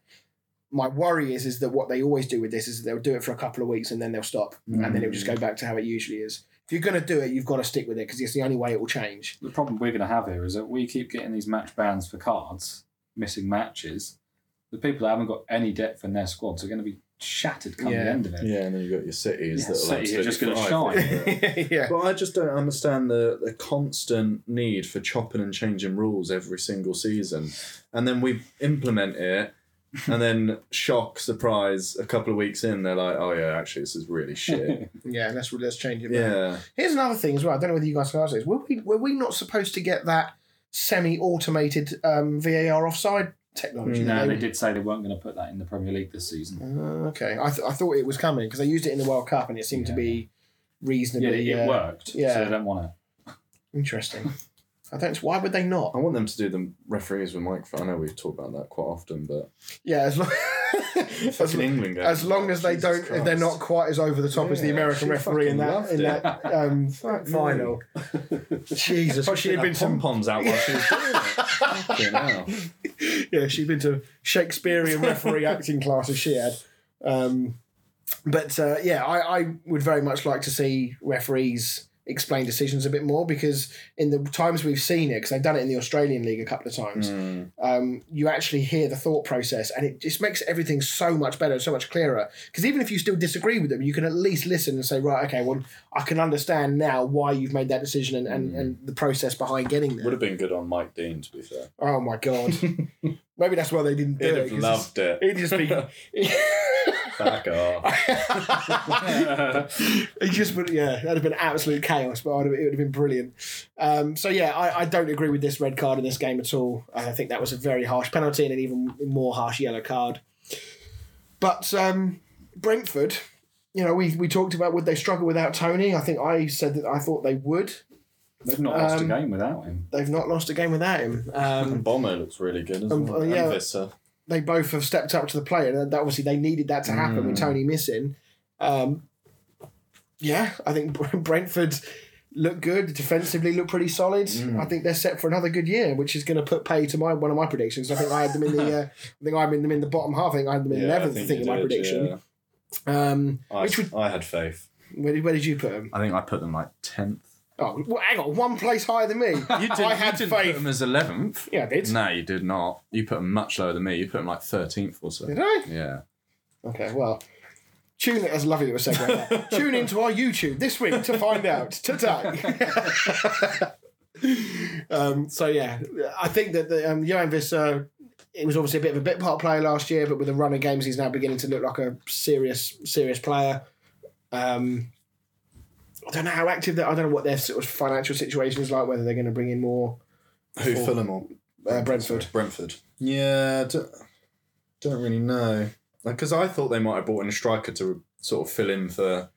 My worry is is that what they always do with this is they'll do it for a couple of weeks and then they'll stop hmm. and then it'll just go back to how it usually is. If you're going to do it, you've got to stick with it because it's the only way it will change.
The problem we're going to have here is that we keep getting these match bans for cards, missing matches. The people that haven't got any depth in their squads are going to be shattered come
Yeah.
the end of it.
Yeah, and then you've got your cities
Yeah,
that are
City are just gonna shine.
yeah.
But I just don't understand the, the constant need for chopping and changing rules every single season. And then we implement it, and then shock, surprise, a couple of weeks in, they're like, oh, yeah, actually, this is really shit.
Yeah, let's let's change it. back.
yeah.
Here's another thing as well. I don't know whether you guys can answer this. Were we were we not supposed to get that semi-automated um, VAR offside technology?
No,
that
they did say they weren't going to put that in the Premier League this season.
Uh, okay, I, th- I thought it was coming because they used it in the World Cup and it seemed to be reasonably
Yeah,
reasonably
it
uh,
worked.
yeah.
So they don't want it.
interesting. I don't. Why would they not?
I want them to do the referees with microphone. I know we've talked about that quite often, but
Yeah, as long as,
fucking England
as long as they
Jesus
don't, if they're not quite as over the top as the American referee in that in
it.
that um, final. Jesus, she
had
been some
pom poms out while she was doing it.
Yeah, she'd been to Shakespearean referee acting classes she had. Um, but uh, yeah, I, I would very much like to see referees explain decisions a bit more because in the times we've seen it, because they've done it in the Australian League a couple of times,
Mm.
um, you actually hear the thought process and it just makes everything so much better, so much clearer. Because even if you still disagree with them, you can at least listen and say, right, okay, well, I can understand now why you've made that decision and, and, and the process behind getting there.
Would have been good on Mike Dean, to be fair.
Oh my God. Maybe that's why they didn't do
He'd
it.
have loved it.
He'd just be.
Back off.
he just would, yeah, that'd have been absolute chaos, but it would have, it would have been brilliant. Um, so yeah, I, I don't agree with this red card in this game at all. I think that was a very harsh penalty and an even more harsh yellow card. But um, Brentford, you know, we we talked about would they struggle without Toney? I think I said that I thought they would.
They've not lost a
Um,
game without him.
They've not lost a game without him. Um,
Mbeumo looks really good as
Um,
well.
uh, yeah.
And Wissa.
They both have stepped up to the plate, and obviously they needed that to happen with
Mm.
Toney missing. Um, yeah, I think Brentford look good defensively, look pretty solid.
Mm.
I think they're set for another good year, which is going to put pay to my one of my predictions. I think I had them in the, uh, I think I had them in the bottom half. I think I had them in eleventh. I think, in my
did,
prediction.
yeah.
Um,
I,
which would
I had faith.
where did, where did you put them?
I think I put them like tenth.
Oh, well, hang on, one place higher than me.
You did,
I had
you didn't
faith.
put them as eleventh.
Yeah, I did.
No, you did not. You put them much lower than me. You put them like thirteenth or so.
Did I?
Yeah.
Okay, well, tune that's a lovely little segue. there. tune into our YouTube this week to find out today. um, so yeah, I think that the um, Yoane Wissa, it was obviously a bit of a bit part player last year, but with the run of games, he's now beginning to look like a serious serious player. Um, I don't know how active they. I don't know what their sort of financial situation is like. Whether they're going to bring in more
Who,
For-
Fulham or
uh, Brentford.
Brentford. Yeah, don't, don't really know. Because I thought they might have brought in a striker to sort of fill in for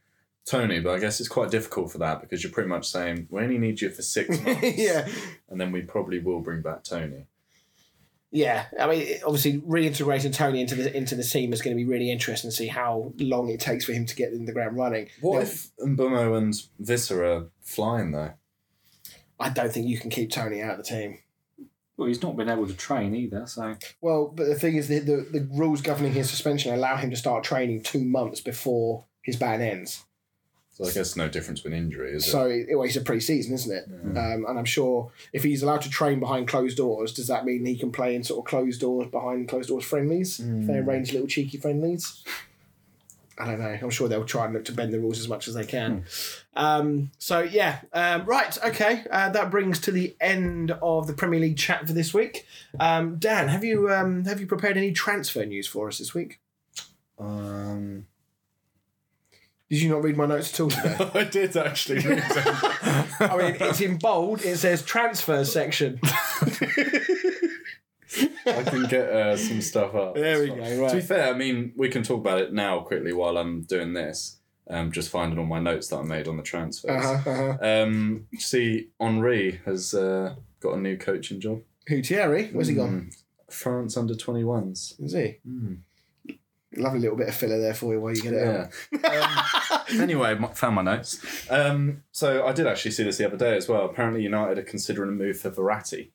Toney, but I guess it's quite difficult for that because you're pretty much saying we only need you for six months,
yeah,
and then we probably will bring back Toney.
Yeah, I mean, obviously reintegrating Toney into the into the team is going to be really interesting to see how long it takes for him to get in the ground running.
What
Now,
if Mbeumo and Viscera flying though?
I don't think you can keep Toney out of the team.
Well, he's not been able to train either, so
Well, but the thing is, the, the, the rules governing his suspension allow him to start training two months before his ban ends.
So I guess no difference with injury, is
So it, well, it's a pre-season, isn't it? Um, and I'm sure if he's allowed to train behind closed doors, does that mean he can play in sort of closed doors behind closed doors friendlies? If they arrange little cheeky friendlies. I don't know. I'm sure they'll try and look to bend the rules as much as they can. Um, so yeah, um, right, okay. Uh, that brings to the end of the Premier League chat for this week. Um, Dan, have you um, have you prepared any transfer news for us this week?
Um,
Did you not read my notes at all today?
I did actually.
I mean, it's in bold. It says transfer section.
I can get uh, some stuff up.
There we go, right.
To be fair, I mean, we can talk about it now quickly while I'm doing this. Um, just finding all my notes that I made on the transfers.
Uh-huh, uh-huh.
Um, see, Henry has uh, got a new coaching job.
Who Thierry? Where's he gone?
Mm, France under 21s.
Is he?
Mm.
Lovely little bit of filler there for you while you get it out.
Um, anyway, m- found my notes. Um, so I did actually see this the other day as well. Apparently, United are considering a move for Verratti.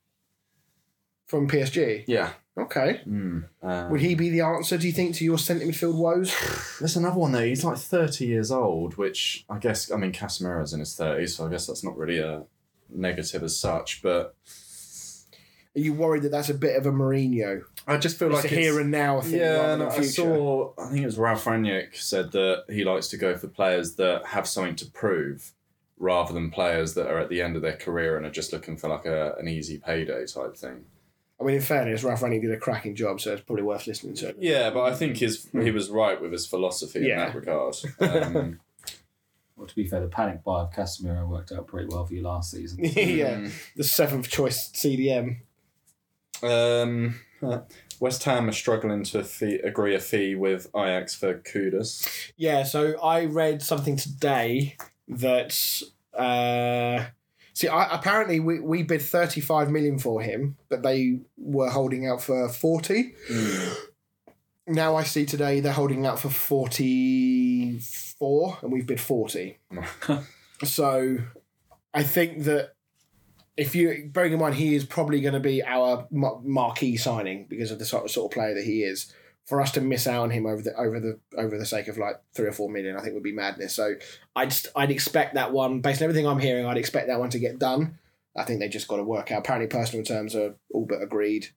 From PSG.
Yeah.
Okay.
Mm. Um,
Would he be the answer, do you think, to your centre midfield woes?
There's another one there. He's like 30 years old, which I guess, I mean, Casemiro's in his 30s, so I guess that's not really a negative as such. But
Are you worried that that's a bit of a Mourinho?
I just feel
It's
like
a here and now thing
yeah,
rather
no, I saw. I think it was Ralf Rangnick said that he likes to go for players that have something to prove, rather than players that are at the end of their career and are just looking for like a, an easy payday type thing.
I mean, in fairness, Ralf Rangnick did a cracking job, so it's probably worth listening to.
Yeah, but I think his he was right with his philosophy
Yeah.
in that regard. Um,
well, to be fair, the panic buy of Casemiro worked out pretty well for you last season.
yeah, the seventh choice CDM.
Um, uh, West Ham are struggling to fee, agree a fee with Ajax for Kudus.
Yeah, so I read something today that uh see I, apparently we, we bid 35 million for him, but they were holding out for 40. Now I see today they're holding out for 44 and we've bid 40. so I think that if you bearing in mind he is probably going to be our marquee signing because of the sort of, sort of player that he is for us to miss out on him over the over the over the sake of like three or four million, I think would be madness. So I'd I'd expect that one based on everything I'm hearing. I'd expect that one to get done. I think they just got to work out. Apparently, personal terms are all but agreed.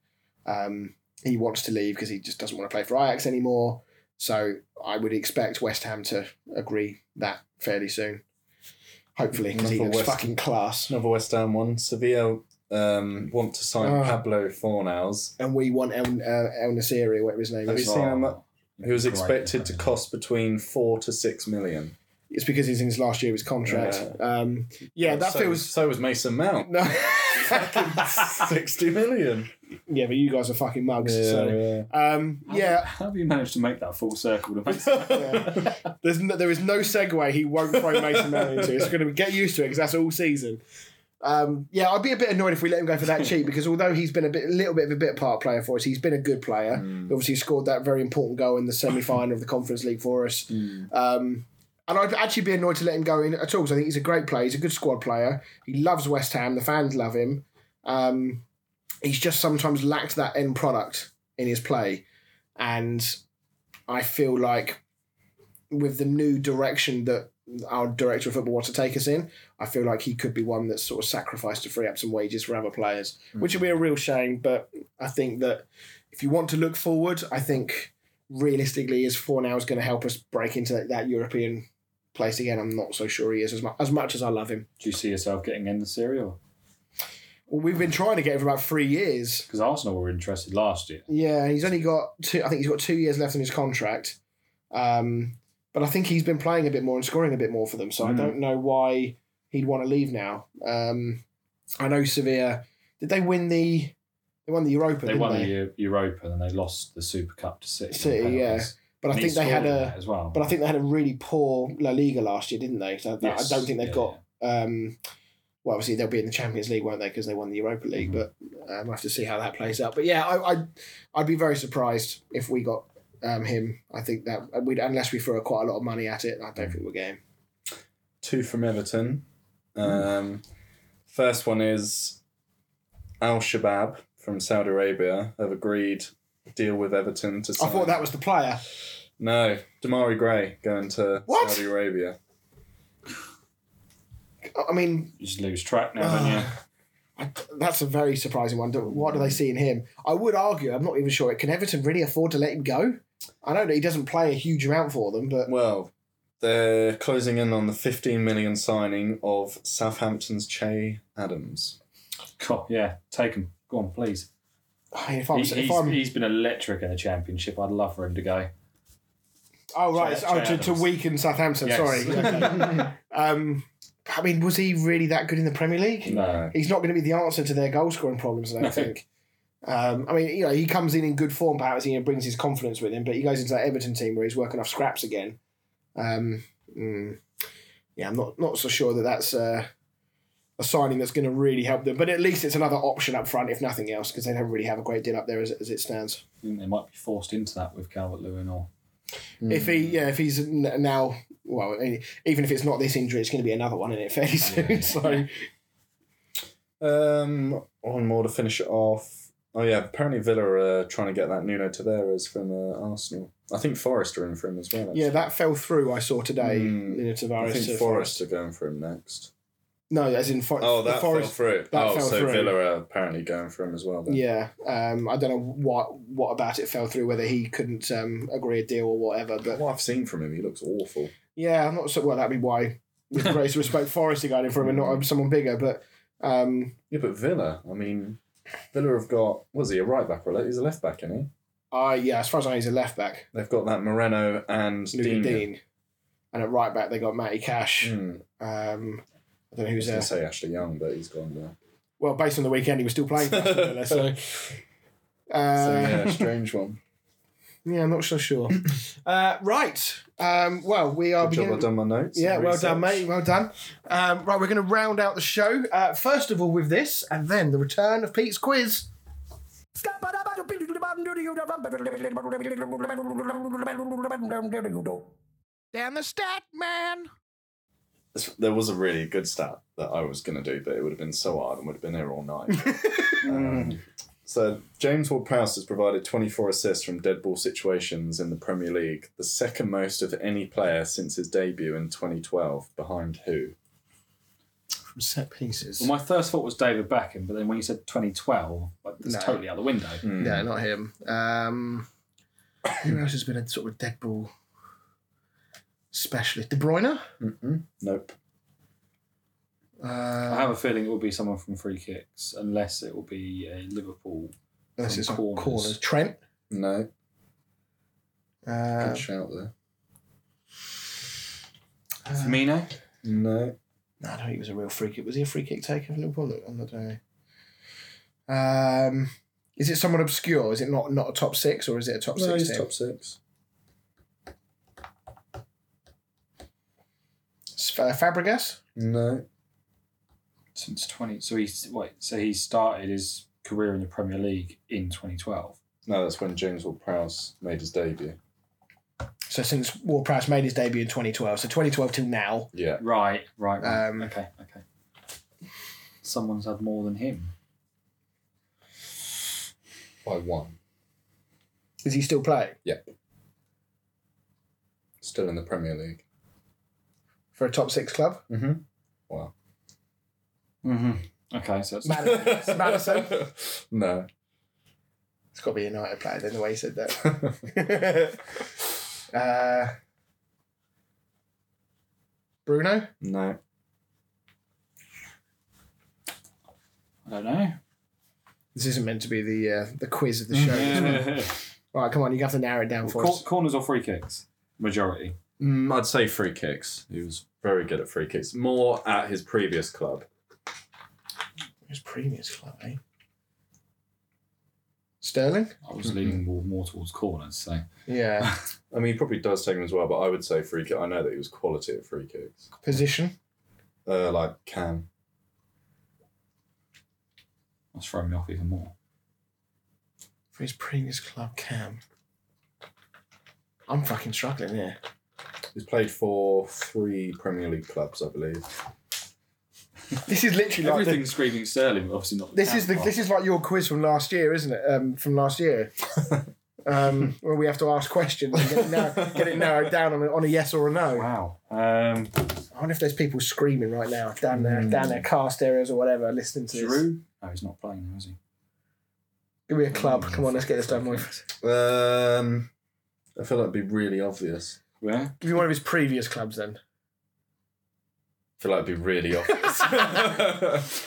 Um, he wants to leave because he just doesn't want to play for Ajax anymore. So I would expect West Ham to agree that fairly soon. Hopefully, because he
Another
looks
West-
fucking class.
Another West Ham one. Sevilla um, want to sign
Oh.
Pablo Fornals,
And we want El, uh, El Nasiri, whatever his name
Have
is.
you seen how much- who was expected to cost between four to six million.
It's because he's in his last year of his contract. Um, yeah, that
so,
feels.
So was Mason Mount.
No.
Sixty million.
yeah, but you guys are fucking mugs. so.
yeah.
Um,
How-
yeah,
How have you managed to make that full circle? To make
yeah. There's no, there is no segue he won't throw Mason Mount into. It's going to get used to it because that's all season. Um, yeah, I'd be a bit annoyed if we let him go for that cheap because although he's been a bit, a little bit of a bit part player for us, he's been a good player. He obviously scored that very important goal in the semi final of the Conference League for us. Um, and I'd actually be annoyed to let him go in at all because I think he's a great player. He's a good squad player. He loves West Ham. The fans love him. Um, he's just sometimes lacked that end product in his play. And I feel like with the new direction that our director of football wants to take us in, I feel like he could be one that's sort of sacrificed to free up some wages for other players, which would be a real shame. But I think that if you want to look forward, I think realistically, is four now is going to help us break into that, that European place again. I'm not so sure he is as much as much as I love him.
Do you see yourself getting in the serial?
Well, we've been trying to get him for about three years.
Because Arsenal were interested last year.
Yeah, he's only got two. I think he's got two years left on his contract. Um, but I think he's been playing a bit more and scoring a bit more for them. So I
Mm.
don't know why he'd want to leave now. Um, I know Sevilla. Did they win the? They won the Europa.
They won
they?
the Eu- Europa and they lost the Super Cup to City.
City, yeah. But I think they had a.
as well.
But I think they had a really poor La Liga last year, didn't they? So
Yes,
I don't think they've
yeah,
got. Um, well, obviously they'll be in the Champions League, won't they? Because they won the Europa League.
Mhm.
But um, we'll have to see how that plays out. But yeah, I, I'd I'd be very surprised if we got um, him. I think that we'd unless we throw quite a lot of money at it. I don't think we'll get him.
Two from Everton. Um, first one is Al Shabab from Saudi Arabia have agreed deal with Everton to
I thought that was the player.
No, Demarai Gray going to
What?
Saudi Arabia.
I mean,
You just lose track now, don't you?
Ah, I, that's a very surprising one. What do they see in him? I would argue, I'm not even sure. Can Everton really afford to let him go? I know that he doesn't play a huge amount for them, but
Well, they're closing in on the 15 million signing of Southampton's Che Adams.
God, yeah, take him. Go on, please.
I if I'm,
he,
if I'm,
he's been electric in the championship. I'd love for him to go.
oh right, oh, to, to weaken Southampton.
Yes.
Sorry. Um, I mean, was he really that good in the Premier League?
No.
He's not going to be the answer to their goal scoring problems. I don't think. Um, I mean, you know, he comes in in good form, perhaps he brings his confidence with him, but he goes into that Everton team where he's working off scraps again. Um, mm, yeah, I'm not not so sure that that's uh, a signing that's going to really help them. But at least it's another option up front, if nothing else, because they don't really have a great deal up there as, as it stands.
I think they might be forced into that with Calvert Lewin or.
If he, yeah, if he's now, well, even if it's not this injury, it's going to be another one in it fairly soon.
Yeah.
so
Um, one more to finish it off. Oh yeah, apparently Villa are uh, trying to get that Nuno Tavares from uh, Arsenal. I think Forest are in for him as well. Actually.
yeah, that fell through. I saw today.
Mm.
Nuno
I
Tavares
think
to
Forest are going for him next.
No, as in for,
Oh,
the
that
Forest.
fell through.
that
oh,
fell
so
through.
Villa are apparently going for him as well. Then.
Yeah, um, I don't know what what about it fell through. Whether he couldn't um, agree a deal or whatever, but
What I've seen from him, he looks awful.
yeah, I'm not so. Well, that'd be why, with greatest respect, Forest are going in for him and not someone bigger. But um,
Yeah, but Villa. I mean, Villa have got. Was he a right back or a left? He's a left back, isn't he?
I yeah, as far as I know, he's a left back,
They've got that Moreno and Digne.
Digne, and at right back they got Matty Cash.
Mm.
Um, I don't know
I
who's
was
there.
say Ashley Young, but he's gone now.
Well, based on the weekend, he was still playing for Aston Villa, so. Uh,
so yeah, strange one.
Yeah, I'm not so sure. uh, right. Um, well, we are
Good job
beginning.
I've done my notes.
Yeah,
and
well done, mate. Well done. Um, right, we're going to round out the show. Uh, first of all, with this, and then the return of Pete's quiz. Down the stat, man.
This- There was a really good stat that I was going to do, but it would have been so hard and would have been here all night. um, so James Ward-Prowse has provided 24 assists from dead ball situations in the Premier League, the second most of any player since his debut in 2012. Behind who?
From set pieces.
Well, my first thought was David Beckham, but then when you said 2012, like, that's
No.
totally out the window.
Yeah, not him. Um, who else has been a sort of dead ball specialist? De Bruyne?
Mm-mm. Nope.
Uh,
I have a feeling it will be someone from free kicks, unless it will be a Liverpool.
unless it's
corners.
corners. Trent?
No.
Uh,
Good shout there.
uh,
Firmino?
No.
No, I don't think he was a real free kick. Was he a free kick taker for Liverpool? on don't. Um, is it someone obscure? Is it not not a top six or is it a top
No,
six
he's
team?
top six.
S- uh, Fabregas?
No.
Since 20. So he's, wait, so he started his career in the Premier League in 2012.
No, that's when James Ward-Prowse made his debut.
So since Ward Prowse made his debut in 2012, so 2012 till now.
Yeah.
Right, right, right.
Um,
okay, okay. Someone's had more than him.
By one.
Is he still playing Yep.
Still in the Premier League.
For a top six club?
Mm-hmm. Wow.
Mm-hmm. Okay, so it's
Maddison. Maddison?
no.
It's got to be a United player then, the way he said that. uh, Bruno?
no.
I don't know.
This isn't meant to be the uh, the quiz of the show. this. All right, come on, you have to narrow it down for
Cor-
us.
corners or free kicks? Majority.
Mm, I'd say free kicks. He was very good at free kicks. More at his previous club.
His previous club, eh? Sterling?
I was leaning more, more towards corners, so.
Yeah.
I mean, he probably does take them as well, but I would say free kick. I know that he was quality at free kicks.
Position?
Uh, like Cam.
That's throwing me off even more.
For his previous club, Cam. I'm fucking struggling here.
He's played for three Premier League clubs, I believe.
This is literally like the,
screaming Sterling, obviously not.
this is the this is like your quiz from last year, isn't it? Um, from last year. um, where we have to ask questions and get it, narrow, get it narrowed down on a, on a yes or a no.
Wow. Um,
I wonder if there's people screaming right now down there, down their car stereos or whatever, listening to this.
Giroud? No, he's not playing now, is he?
Give me a club. Come on, let's get this done with.
Um, I feel like it'd be really obvious.
Where?
Give me one of his previous clubs then.
I feel like it'd be really obvious.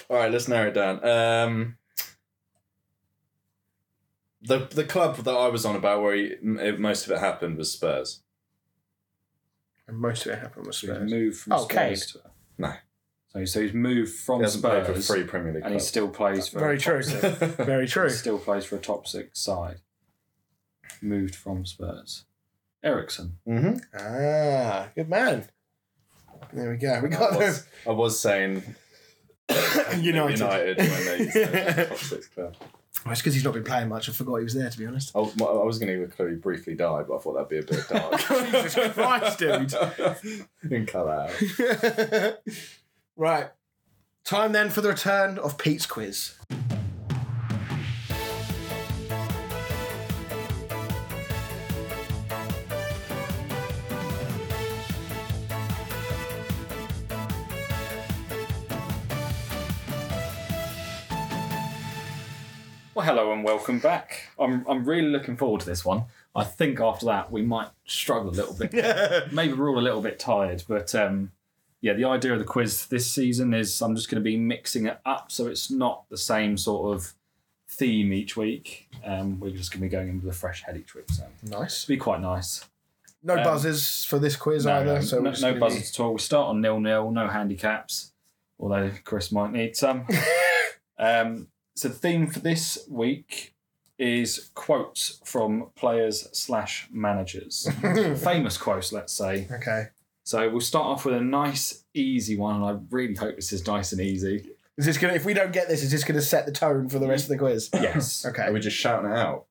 All right, let's narrow it down. Um, the the club that I was on about where he, m- most of it happened was Spurs.
And most of it happened with
So he's
Spurs.
moved from
Oh, Kane.
Spurs to.
No.
So, so he's moved from
He hasn't played for
Spurs
three Premier League
and he
clubs.
still plays for
Very
a
true.
top six.
Very true.
He still plays for a top six side. Moved from Spurs. Eriksen.
mm-hmm.
Ah, good man. There we go. We
I,
got
was, I was saying.
United.
United when they said top six club.
Well, it's because he's not been playing much. I forgot he was there, to be honest.
I, I was going to include briefly die, but I thought that'd be a bit dark.
Jesus Christ, dude.
Didn't cut out.
right. Time then for the return of Pete's quiz.
Well, hello and welcome back. I'm, I'm really looking forward to this one. I think after that we might struggle a little bit. Maybe we're all a little bit tired, but um, yeah, the idea of the quiz this season is I'm just going to be mixing it up so it's not the same sort of theme each week. Um, we're just going to be going in with a fresh head each week, so
Nice.
it'll be quite nice.
No
Um,
buzzers for this quiz
No,
either.
no,
so we're
no,
just
no
gonna be-
buzzers at all. We start on nil nil, no handicaps, although Chris might need some. um, so the theme for this week is quotes from players slash managers, famous quotes, let's say.
Okay.
So we'll start off with a nice, easy one, and I really hope this is nice and easy.
Is this gonna? If we don't get this, is this gonna set the tone for the rest of the quiz?
Yes,
Okay.
We're we just shouting it out?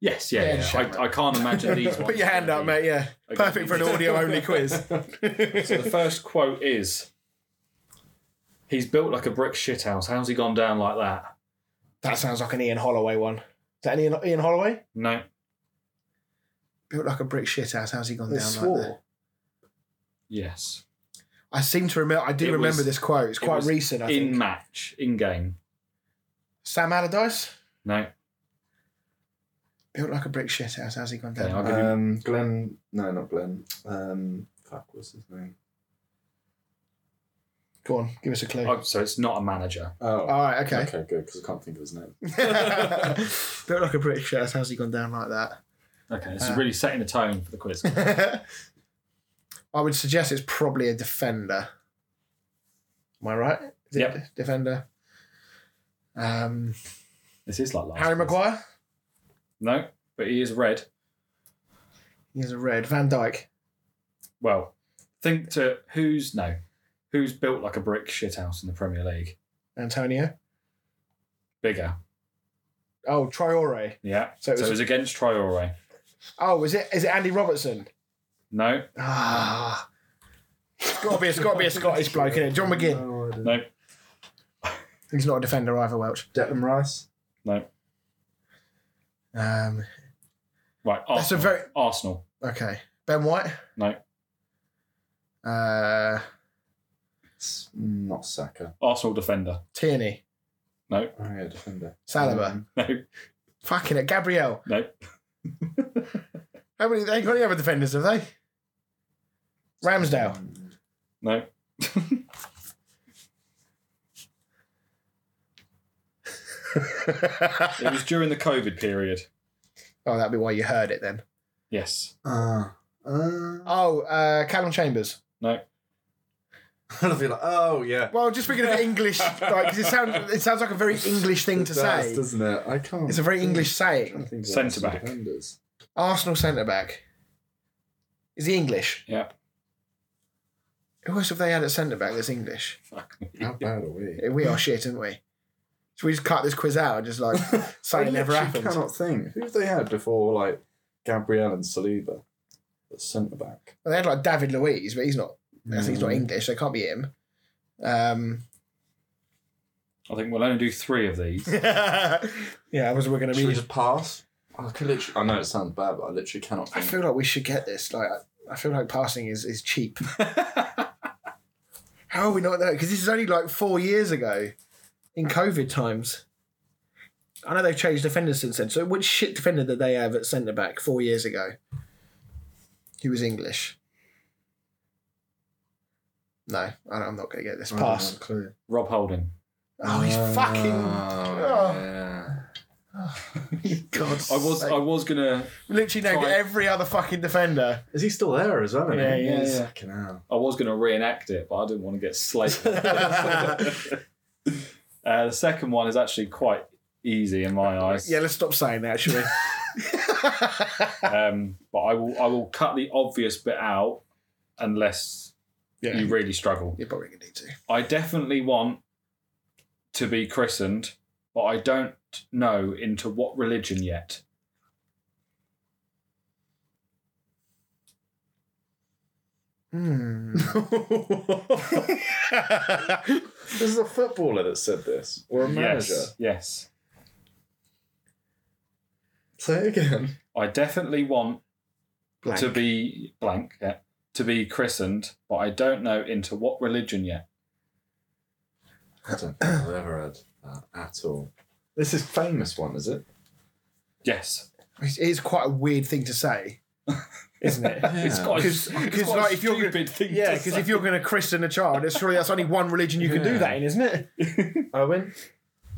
yes, yeah.
Yeah,
yeah. I, I can't imagine these ones.
Put your hand up, mate. Yeah.
Okay.
Perfect for an audio only quiz.
So the first quote is. He's built like a brick shithouse. How's he gone down like that?
That sounds like an Ian Holloway one. Is that an Ian, Ian Holloway?
No,
Built like a brick shithouse. How's he gone
They
down like that?
yes.
I seem to remember. I do
It
remember
was-
this quote. It's
it
quite
was
recent. I
in
think.
match, in game.
Sam Allardyce
No,
built like a brick shithouse. How's he gone down?
Okay, I'll
like
give you-
Um, Glenn. No, not Glenn. Um, fuck, what's his name?
That? Go on, give us a clue.
oh, so it's not a manager.
Oh,
All right. Okay.
okay, good because I can't think of his name.
built like a British shithouse. How's he gone down like that?
Okay, this is
Uh.
really setting the tone for the quiz.
I would suggest it's probably a defender. Am I right? Is it
Yep.
a defender. Um,
this is like last.
Harry
quiz.
Maguire.
No, but he is red.
He He's a red. Van Dijk.
Well, think to who's no, who's built like a brick shithouse in the Premier League?
Antonio.
Bigger,
Oh, Traore.
yeah.
So
So
it
it
was-
was, against Traore.
Oh, is it? Is it Andy Robertson?
No,
Ah. It's got to be. It's got to be a Scottish bloke, is it? John McGinn.
no,
He's not a defender either, Welch.
Declan Rice.
no.
Um,
Right, Arsenal.
That's a very-
Arsenal.
okay. Ben White.
No,
Uh,
It's not Saka.
Arsenal defender.
Tierney.
No,
Oh yeah, defender.
Saliba.
Um,
no,
Fucking it. Gabriel.
no.
How many? They ain't got any other defenders, have they? Ramsdale.
No. It was during the COVID period.
oh, that'd be why you heard it then.
Yes.
Uh, uh,
Oh, uh, Calum Chambers.
No.
I'll be like, oh yeah.
Well, just thinking of English, like, 'cause it sounds it sounds like a very English thing to
does,
say.
doesn't it? I can't.
It's a very English saying.
can't think of
Centre back.
defenders.
Arsenal centre back. Is he English?
Yeah.
Who else have they had at centre back that's English?
Fuck.
How bad are we?
We are shit, aren't we? Should we just cut this quiz out and just like say
I
it never
literally
happened?
cannot think. Who have they had before, like Gabriel and Saliba, the centre back?
Well, they had like David Luiz, but he's not. I think he's not
Mm.
English, so it can't be him. Um,
I think we'll only do three of these.
yeah, I was we're going to
Should we
be.
just pass? I could literally. I know it sounds bad, but I literally cannot
I feel like we should get this. Like, I- I feel like passing is, is cheap. How are we not there? Because this is only like four years ago, in COVID times. I know they've changed defenders since then. So, which shit defender did they have at centre back four years ago? He was English. No, I don't- I'm not going to get this. Pass.
have clue.
Rob Holding.
Oh, he's fucking.
Oh,
Oh.
yeah.
God.
I was I was gonna
literally named
Try-
every other fucking defender.
Is he still there as well? isn't
Yeah, he
Yeah, is. yeah.
Fucking hell.
I was gonna reenact it, but I didn't want to get slated. uh, the second one is actually quite easy in my eyes.
Yeah, let's stop saying that, shall we?
Um, but I will I will cut the obvious bit out unless
yeah,
you really struggle.
you're probably going to need to.
I definitely want to be christened, but I don't know into what religion yet.
Hmm.
This is a footballer that said this, or a manager.
Yes. Yes.
Say it again.
I definitely want
Blank.
to be blank, yeah, to be christened, but I don't know into what religion yet.
I don't think I've ever heard that at all. This is famous one, is it?
Yes.
It's, it's quite a weird thing to say, isn't it?
It's quite a-
Because,
it's quite
like, if you're
stupid
gonna,
thing
yeah,
to
because
say.
if you're going to christen a child, it's surely that's only one religion you can do
Yeah.
that in, isn't it?
Owen?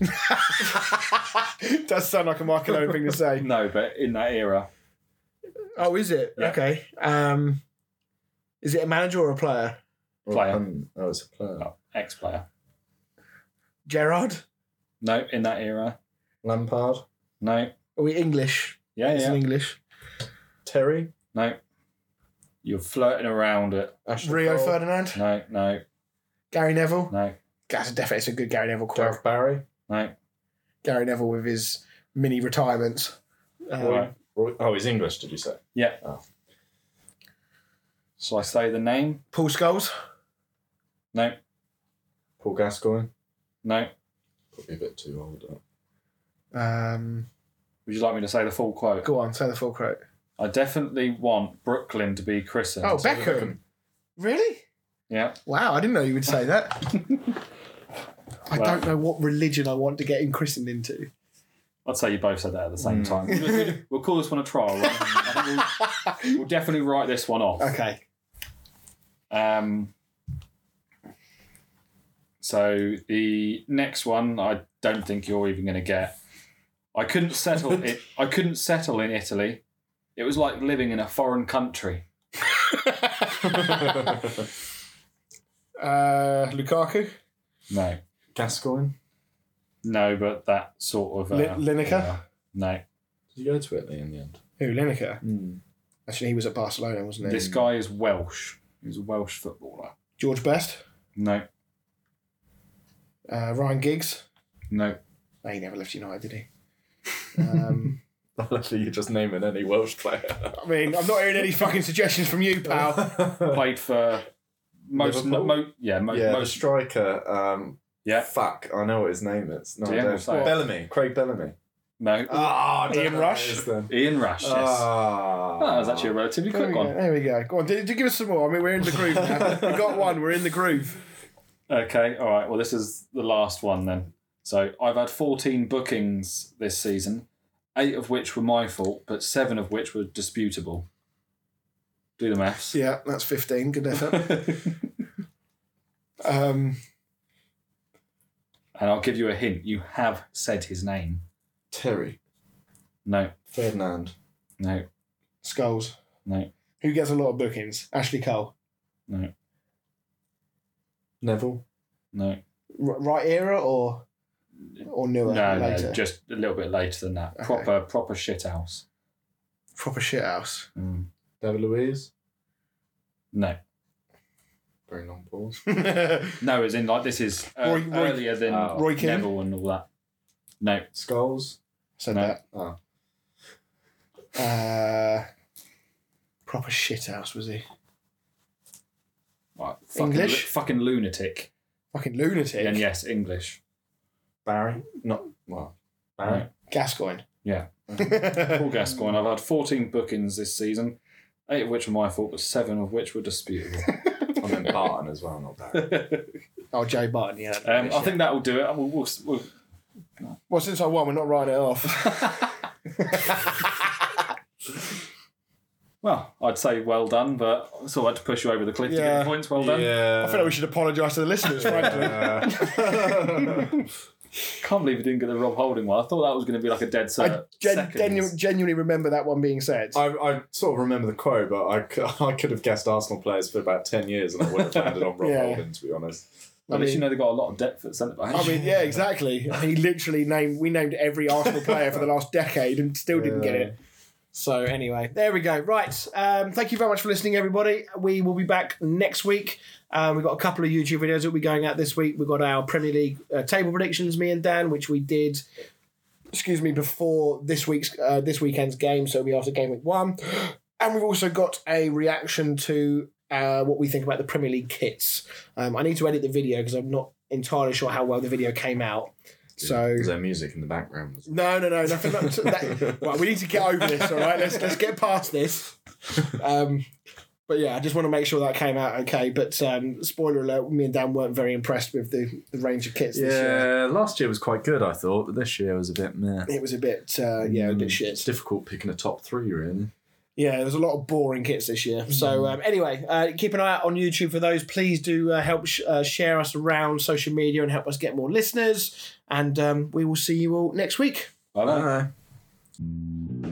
Does sound like a Michael Owen thing to say.
No, but in that era,
Oh, is it?
Yeah.
Okay. Um, is it a manager or a player?
Or
Player.
um, oh, it's a player.
oh, ex-player.
Gerrard?
No, in that era.
Lampard?
No.
Are we English?
Yeah,
It's
yeah.
in English.
Terry?
No. You're flirting around it.
Ashley
Rio
Cole?
Ferdinand?
No, no,
Gary Neville?
no,
That's definitely it's a good Gary Neville quote.
Gareth Barry?
no.
Gary Neville with his mini retirements. Um,
Right.
Roy- Oh, he's English, did you say?
Yeah.
Oh.
Shall I say the name?
Paul Scholes?
No,
Paul Gascoigne?
no.
Probably a bit too old.
Um,
Would you like me to say the full quote?
go on, say the full quote.
I definitely want Brooklyn to be christened.
Oh, Beckham. Really?
Yeah.
Wow, I didn't know you would say that. I
Well-
don't know what religion I want to get him christened into.
I'd say you both said that at the same
Mm.
time. We'll- We'll call this one a trial. Right? I think we'll, we'll definitely write this one off.
Okay.
Um, so the next one, I don't think you're even going to get. I couldn't settle it. I couldn't settle in Italy. It was like living in a foreign country.
Uh, Lukaku?
No,
Gascoigne?
no, but that sort of. Uh,
Li- Lineker?
yeah. no,
Did you go to Italy in the end?
Who, Lineker?
Mm.
Actually, he was at Barcelona, wasn't he?
this guy is Welsh. He's a Welsh footballer.
George Best?
No,
Uh, Ryan Giggs?
no,
No, he never left United, did he? Um,
Lovely, you're just naming any Welsh player.
I mean, I'm not hearing any fucking suggestions from you, pal.
played for most.
Liverpool?
Mo, yeah, mo,
yeah, the
most.
striker. Um,
Yeah.
Fuck, I know what his name is. No, I
Yeah,
don't.
we'll.
Bellamy. Craig Bellamy.
No,
Ah,
Ian Rush?
Ian Rush. Yes.
Ah,
Oh, that was actually a relatively
There we,
quick
go.
one.
there we go. Go on, do, do give us some more. I mean, we're in the groove now. we got one. We're in the groove.
Okay, all right. Well, this is the last one then. So I've had 14 bookings this season, eight of which were my fault, but seven of which were disputable. Do the maths.
Yeah, that's 15. Good effort. Um,
and I'll give you a hint. You have said his name.
Terry.
No,
Ferdinand.
no,
Scholes.
no,
Who gets a lot of bookings? Ashley Cole.
no,
Neville.
no.
R- right era or or newer?
No,
later?
no, just a little bit later than that.
Okay.
Proper, proper shit house.
proper shithouse.
Mm.
David Luiz.
No,
Very long pause.
No. As in, like this is uh,
Roy- Roy-
earlier than.
Roy
Neville and all that. No.
Scholes.
Said
No.
that.
Oh.
Uh, proper shit house was he?
Right, fucking,
English?
lu- fucking lunatic.
Fucking lunatic.
And yes, English.
Barry. Not well. Barry.
Gascoigne.
Yeah. Paul Gascoigne. I've had 14 bookings this season, eight of which were my fault, but seven of which were disputable.
I meant Barton as well, not Barry.
Oh, Joe Barton. Yeah.
um, I think that will do it. We'll, we'll, we'll,
Well, since I won, we're not writing it off.
well, I'd say well done, but it's all right to push you over the cliff to get the points. Well done. Yeah.
I feel like we should apologise to the listeners, frankly.
Can't believe you didn't get the Rob Holding one. I thought that was going to be like a dead
I gen- genu- genuinely remember that one being said.
I, I sort of remember the quote, but I, c- I could have guessed Arsenal players for about 10 years and I would have landed on Rob
Yeah.
Holding, to be honest.
Well,
I
least you know they got a lot of depth at centre back.
I mean, yeah, exactly. He literally named. We named every Arsenal player for the last decade and still didn't get it. So anyway, there we go. Right. Um, thank you very much for listening, everybody. We will be back next week. Um, we've got a couple of YouTube videos that will be going out this week. We've got our Premier League uh, table predictions, me and Dan, which we did. Excuse me, before this week's uh, this weekend's game, so it'll be after game week one, and we've also got a reaction to uh, what we think about the Premier League kits. Um, I need to edit the video because I'm not entirely sure how well the video came out. So
Is there music in the background?
no, no, no, nothing. Not, that, right, we need to get over this. All right, let's let's get past this. Um, but yeah, I just want to make sure that came out okay. But um, spoiler alert: me and Dan weren't very impressed with the, the range of kits this year.
Yeah, last year was quite good, I thought, but this year was a bit meh.
It was a bit, uh, yeah, a bit shit.
It's difficult picking a top three, really.
Yeah, there's a lot of boring kits this year. So um, anyway, uh, keep an eye out on YouTube for those. Please do uh, help sh- uh, share us around social media and help us get more listeners. And um, we will see you all next week.
Bye-bye.
Bye.